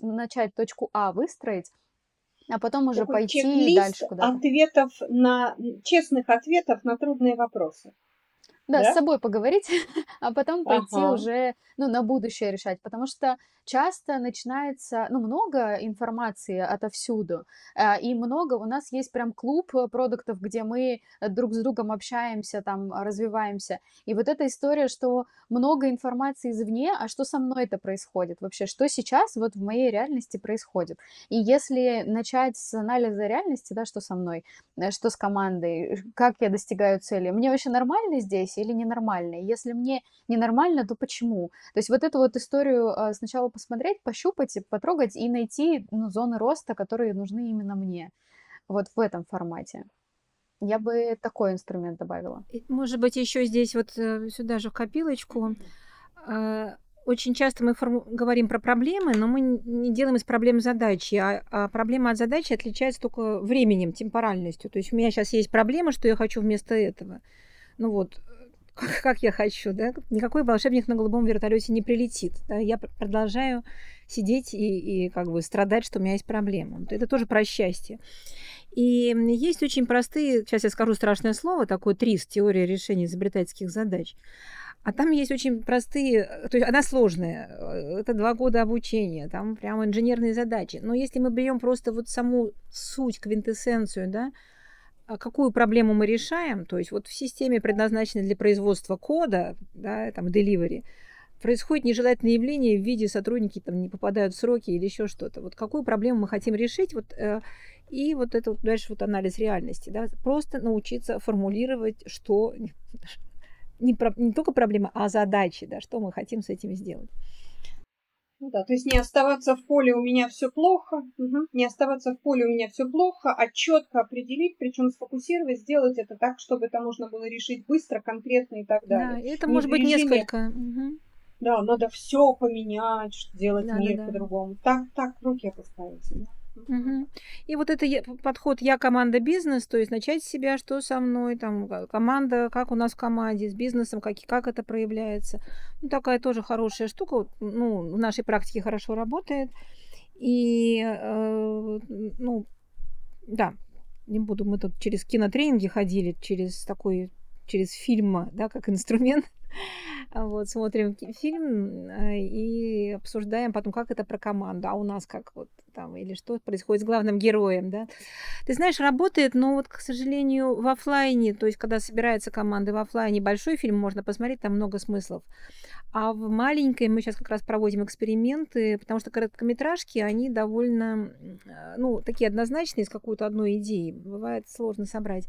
начать точку А выстроить, а потом уже Такой пойти дальше куда-то. ответов на честных ответов на трудные вопросы. Да, да? с собой поговорить, а потом пойти ага. уже, ну, на будущее решать, потому что часто начинается, ну, много информации отовсюду, э, и много, у нас есть прям клуб э, продуктов, где мы друг с другом общаемся, там, развиваемся, и вот эта история, что много информации извне, а что со мной это происходит вообще, что сейчас вот в моей реальности происходит, и если начать с анализа реальности, да, что со мной, э, что с командой, как я достигаю цели, мне вообще нормально здесь или ненормально, и если мне ненормально, то почему, то есть вот эту вот историю сначала посмотреть, пощупать, потрогать и найти ну, зоны роста, которые нужны именно мне. Вот в этом формате. Я бы такой инструмент добавила. Может быть, еще здесь вот э, сюда же в копилочку. А, очень часто мы говорим про проблемы, но мы не делаем из проблем задачи, а, а проблема от задачи отличается только временем, темпоральностью. То есть у меня сейчас есть проблема, что я хочу вместо этого. Ну вот, как, как я хочу, да, никакой волшебник на голубом вертолете не прилетит. Да? Я продолжаю сидеть и, и как бы страдать, что у меня есть проблема. Это тоже про счастье. И есть очень простые, сейчас я скажу страшное слово, такое ТРИС, теория решения изобретательских задач. А там есть очень простые, то есть она сложная, это два года обучения, там прямо инженерные задачи. Но если мы берем просто вот саму суть, квинтэссенцию, да, какую проблему мы решаем, то есть вот в системе, предназначенной для производства кода, да, там, delivery, происходит нежелательное явление в виде сотрудники там не попадают в сроки или еще что-то. Вот какую проблему мы хотим решить, вот, э, и вот это вот дальше вот анализ реальности, да, просто научиться формулировать, что не, про, не только проблема, а задачи, да, что мы хотим с этим сделать. Ну да, то есть не оставаться в поле у меня все плохо, угу. не оставаться в поле у меня все плохо, а четко определить, причем сфокусировать, сделать это так, чтобы это можно было решить быстро, конкретно и так далее. Да, это не может быть несколько. Угу. Да, надо все поменять, делать да, мир да, по-другому. Так, так руки. Да? Угу. И вот это подход «я команда бизнес», то есть начать себя, что со мной, там, команда, как у нас в команде, с бизнесом, как, как это проявляется. Ну, такая тоже хорошая штука, ну, в нашей практике хорошо работает. И, э, ну, да, не буду, мы тут через кинотренинги ходили, через такой, через фильм, да, как инструмент. Вот, смотрим фильм э, и обсуждаем потом, как это про команду, а у нас как вот там, или что происходит с главным героем, да. Ты знаешь, работает, но вот, к сожалению, в офлайне, то есть, когда собирается команда в офлайне, большой фильм можно посмотреть, там много смыслов. А в маленькой мы сейчас как раз проводим эксперименты, потому что короткометражки, они довольно, э, ну, такие однозначные, с какой-то одной идеей. Бывает сложно собрать.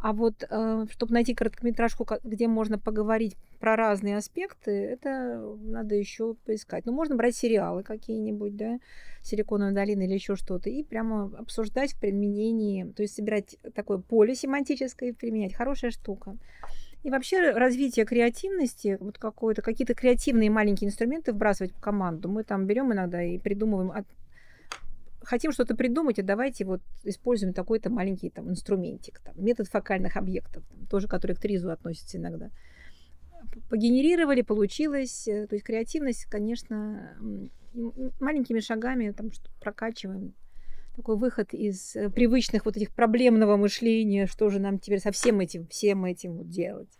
А вот, э, чтобы найти короткометражку, где можно поговорить про разные аспекты, это надо еще поискать. Ну, можно брать сериалы какие-нибудь, да, «Силиконовая долина» или еще что-то, и прямо обсуждать в применении, то есть собирать такое поле семантическое и применять. Хорошая штука. И вообще развитие креативности, вот какое-то, какие-то креативные маленькие инструменты вбрасывать в команду. Мы там берем иногда и придумываем от, хотим что-то придумать, а давайте вот используем такой-то маленький там инструментик, там, метод фокальных объектов, там, тоже который к тризу относится иногда. Погенерировали, получилось. Э, то есть креативность, конечно, маленькими шагами там прокачиваем. Такой выход из э, привычных вот этих проблемного мышления, что же нам теперь со всем этим, всем этим вот делать.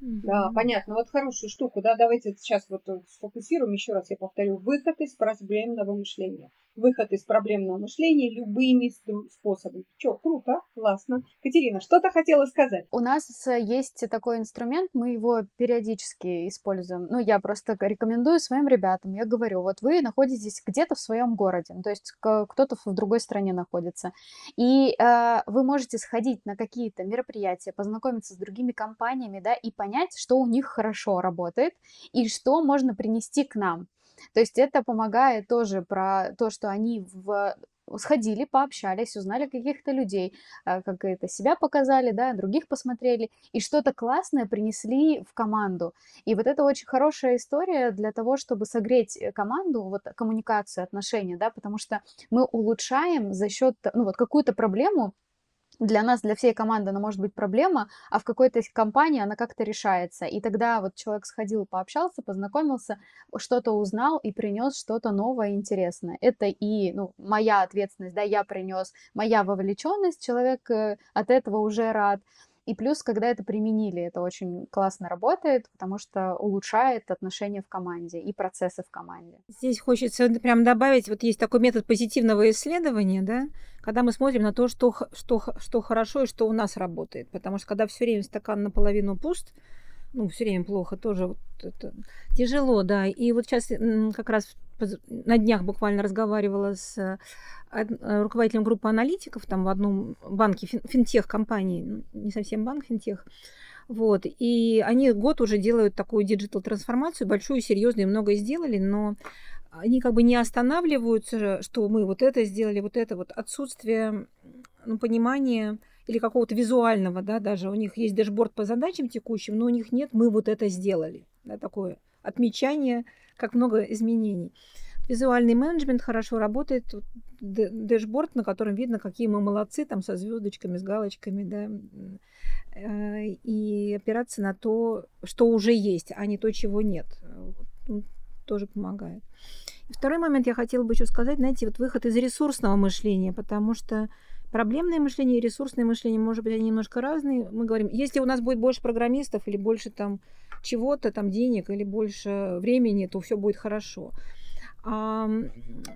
Да, понятно. Вот хорошую штуку, да, давайте сейчас вот сфокусируем, еще раз я повторю, выход из проблемного мышления выход из проблемного мышления любыми способами. Че, круто, классно. Катерина, что-то хотела сказать? У нас э, есть такой инструмент, мы его периодически используем. Ну, я просто рекомендую своим ребятам. Я говорю, вот вы находитесь где-то в своем городе, то есть кто-то в другой стране находится, и э, вы можете сходить на какие-то мероприятия, познакомиться с другими компаниями, да, и понять, что у них хорошо работает и что можно принести к нам. То есть это помогает тоже про то, что они в сходили, пообщались, узнали каких-то людей, а, как это себя показали, да, других посмотрели, и что-то классное принесли в команду. И вот это очень хорошая история для того, чтобы согреть э, команду, вот коммуникацию, отношения, да, потому что мы улучшаем за счет, ну вот какую-то проблему для нас, для всей команды она может быть проблема, а в какой-то компании она как-то решается. И тогда вот человек сходил, пообщался, познакомился, что-то узнал и принес что-то новое и интересное. Это и ну, моя ответственность, да, я принес, моя вовлеченность, человек э, от этого уже рад. И плюс, когда это применили, это очень классно работает, потому что улучшает отношения в команде и процессы в команде. Здесь хочется прям добавить, вот есть такой метод позитивного исследования, да, когда мы смотрим на то, что, что, что хорошо и что у нас работает. Потому что когда все время стакан наполовину пуст, ну, все время плохо, тоже вот это тяжело, да. И вот сейчас как раз на днях буквально разговаривала с э, э, руководителем группы аналитиков там в одном банке, финтех-компании, ну, не совсем банк, финтех, вот, и они год уже делают такую диджитал-трансформацию, большую, серьезную, много сделали, но они как бы не останавливаются, что мы вот это сделали, вот это, вот отсутствие ну, понимания или какого-то визуального, да, даже у них есть дэшборд по задачам текущим, но у них нет, мы вот это сделали, да, такое отмечание, как много изменений. Визуальный менеджмент хорошо работает, дэшборд, на котором видно, какие мы молодцы, там со звездочками, с галочками, да, э, и опираться на то, что уже есть, а не то, чего нет. Тоже помогает. И второй момент я хотела бы еще сказать, знаете, вот выход из ресурсного мышления, потому что Проблемное мышление и ресурсное мышление, может быть, они немножко разные. Мы говорим, если у нас будет больше программистов или больше там чего-то, там денег или больше времени, то все будет хорошо. А,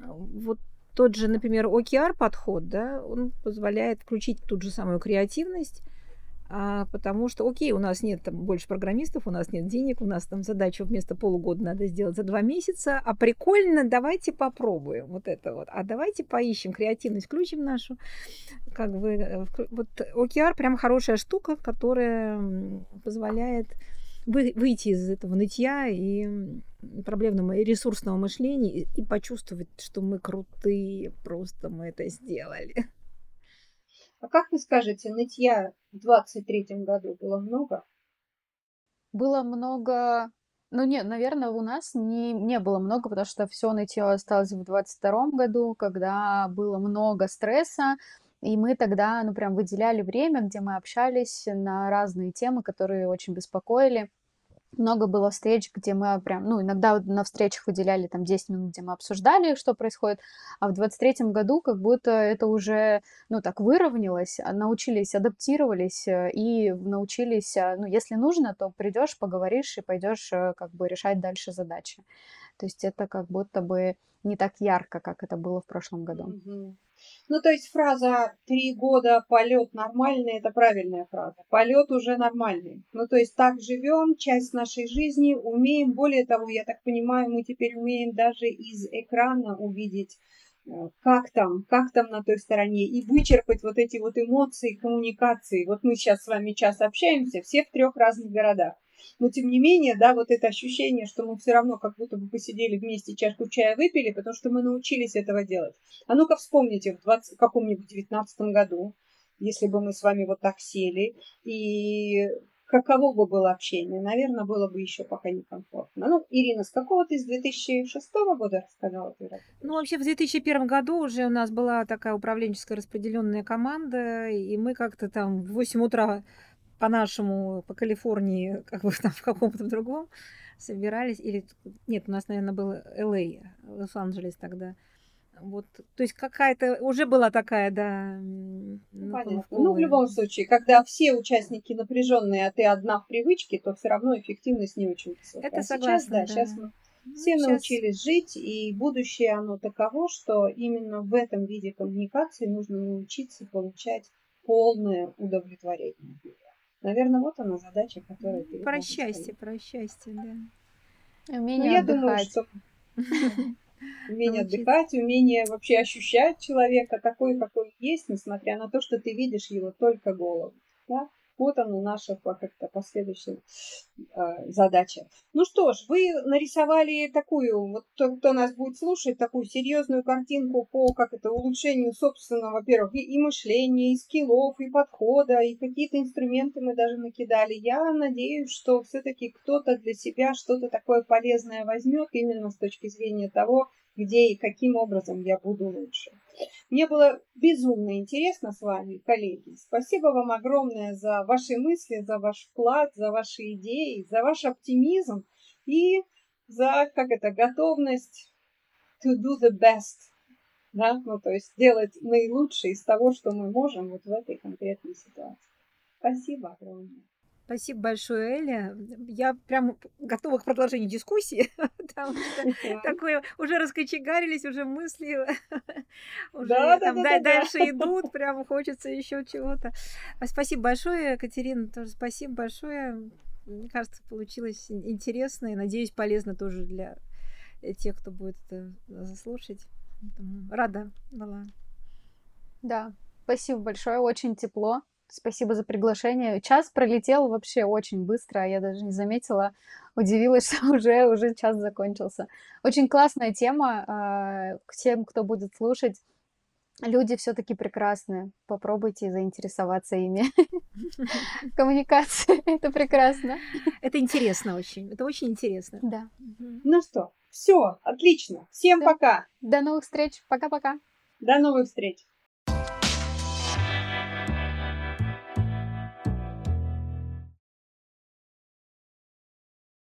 вот тот же, например, OKR подход, да, он позволяет включить ту же самую креативность, а, потому что, окей, у нас нет там больше программистов, у нас нет денег, у нас там задачу вместо полугода надо сделать за два месяца, а прикольно, давайте попробуем вот это вот, а давайте поищем креативность, включим нашу, как бы, э, вот OKR прям хорошая штука, которая позволяет вы, выйти из этого нытья и проблемного и ресурсного мышления и, и почувствовать, что мы крутые, просто мы это сделали. А как вы скажете, нытья в 23-м году было много? Было много... Ну, нет, наверное, у нас не, не было много, потому что все нытье осталось в 22 году, когда было много стресса, и мы тогда, ну, прям выделяли время, где мы общались на разные темы, которые очень беспокоили много было встреч, где мы прям, ну, иногда на встречах выделяли там 10 минут, где мы обсуждали, что происходит, а в 23-м году как будто это уже, ну, так выровнялось, а научились, адаптировались э, и научились, э, ну, если нужно, то придешь, поговоришь и пойдешь э, как бы решать дальше задачи. То есть это как будто бы не так ярко, как это было в прошлом году. Mm-hmm. Ну, то есть фраза «три года полет нормальный» – это правильная фраза. Полет уже нормальный. Ну, то есть так живем, часть нашей жизни, умеем. Более того, я так понимаю, мы теперь умеем даже из экрана увидеть э, как там, как там на той стороне, и вычерпать вот эти вот эмоции, коммуникации. Вот мы сейчас с вами час общаемся, все в трех разных городах. Но тем не менее, да, вот это ощущение, что мы все равно как будто бы посидели вместе, чашку чая выпили, потому что мы научились этого делать. А ну-ка вспомните, в 20, каком-нибудь 19 году, если бы мы с вами вот так сели, и каково бы было общение? Наверное, было бы еще пока некомфортно. Ну, Ирина, с какого ты, с 2006 года рассказала ты? Ну, вообще в 2001 году уже у нас была такая управленческая распределенная команда, и мы как-то там в 8 утра по-нашему, по Калифорнии, как бы там в каком-то другом собирались. Или нет, у нас, наверное, был Л.А., Лос-Анджелес тогда. Вот, то есть какая-то уже была такая, да. Ну, понятно. Ну, в любом случае, когда все участники напряженные, а ты одна в привычке, то все равно эффективность не очень высокая. Это согласна, сейчас, да, да. сейчас мы ну, все сейчас... научились жить, и будущее оно таково, что именно в этом виде коммуникации нужно научиться получать полное удовлетворение. Наверное, вот она задача, которая перед Про счастье, про счастье, да. Умение ну, я отдыхать. Думаю, что умение отдыхать, умение вообще ощущать человека такой, какой есть, несмотря на то, что ты видишь его только голову. Да? Вот она наша как-то последующая задача. Ну что ж, вы нарисовали такую, вот кто, кто нас будет слушать, такую серьезную картинку по как это улучшению собственного, во-первых, и, и мышления, и скиллов, и подхода, и какие-то инструменты мы даже накидали. Я надеюсь, что все-таки кто-то для себя что-то такое полезное возьмет именно с точки зрения того, где и каким образом я буду лучше. Мне было безумно интересно с вами, коллеги. Спасибо вам огромное за ваши мысли, за ваш вклад, за ваши идеи, за ваш оптимизм и за, как это, готовность to do the best. Да? Ну, то есть сделать наилучшее из того, что мы можем вот в этой конкретной ситуации. Спасибо огромное. Спасибо большое, Эля. Я прям готова к продолжению дискуссии, потому что такое уже раскочегарились, уже мысли уже там да, да, дальше идут, прям хочется еще чего-то. А спасибо большое, Екатерина, тоже спасибо большое. Мне кажется, получилось интересно и, надеюсь, полезно тоже для тех, кто будет это заслушать. Рада была. Да, спасибо большое, очень тепло. Спасибо за приглашение. Час пролетел вообще очень быстро, а я даже не заметила. Удивилась, что уже, уже час закончился. Очень классная тема. А, к тем, кто будет слушать, люди все-таки прекрасные. Попробуйте заинтересоваться ими. Коммуникация это прекрасно. Это интересно очень. Это очень интересно. Да. Ну что, все, отлично. Всем пока. До новых встреч. Пока-пока. До новых встреч.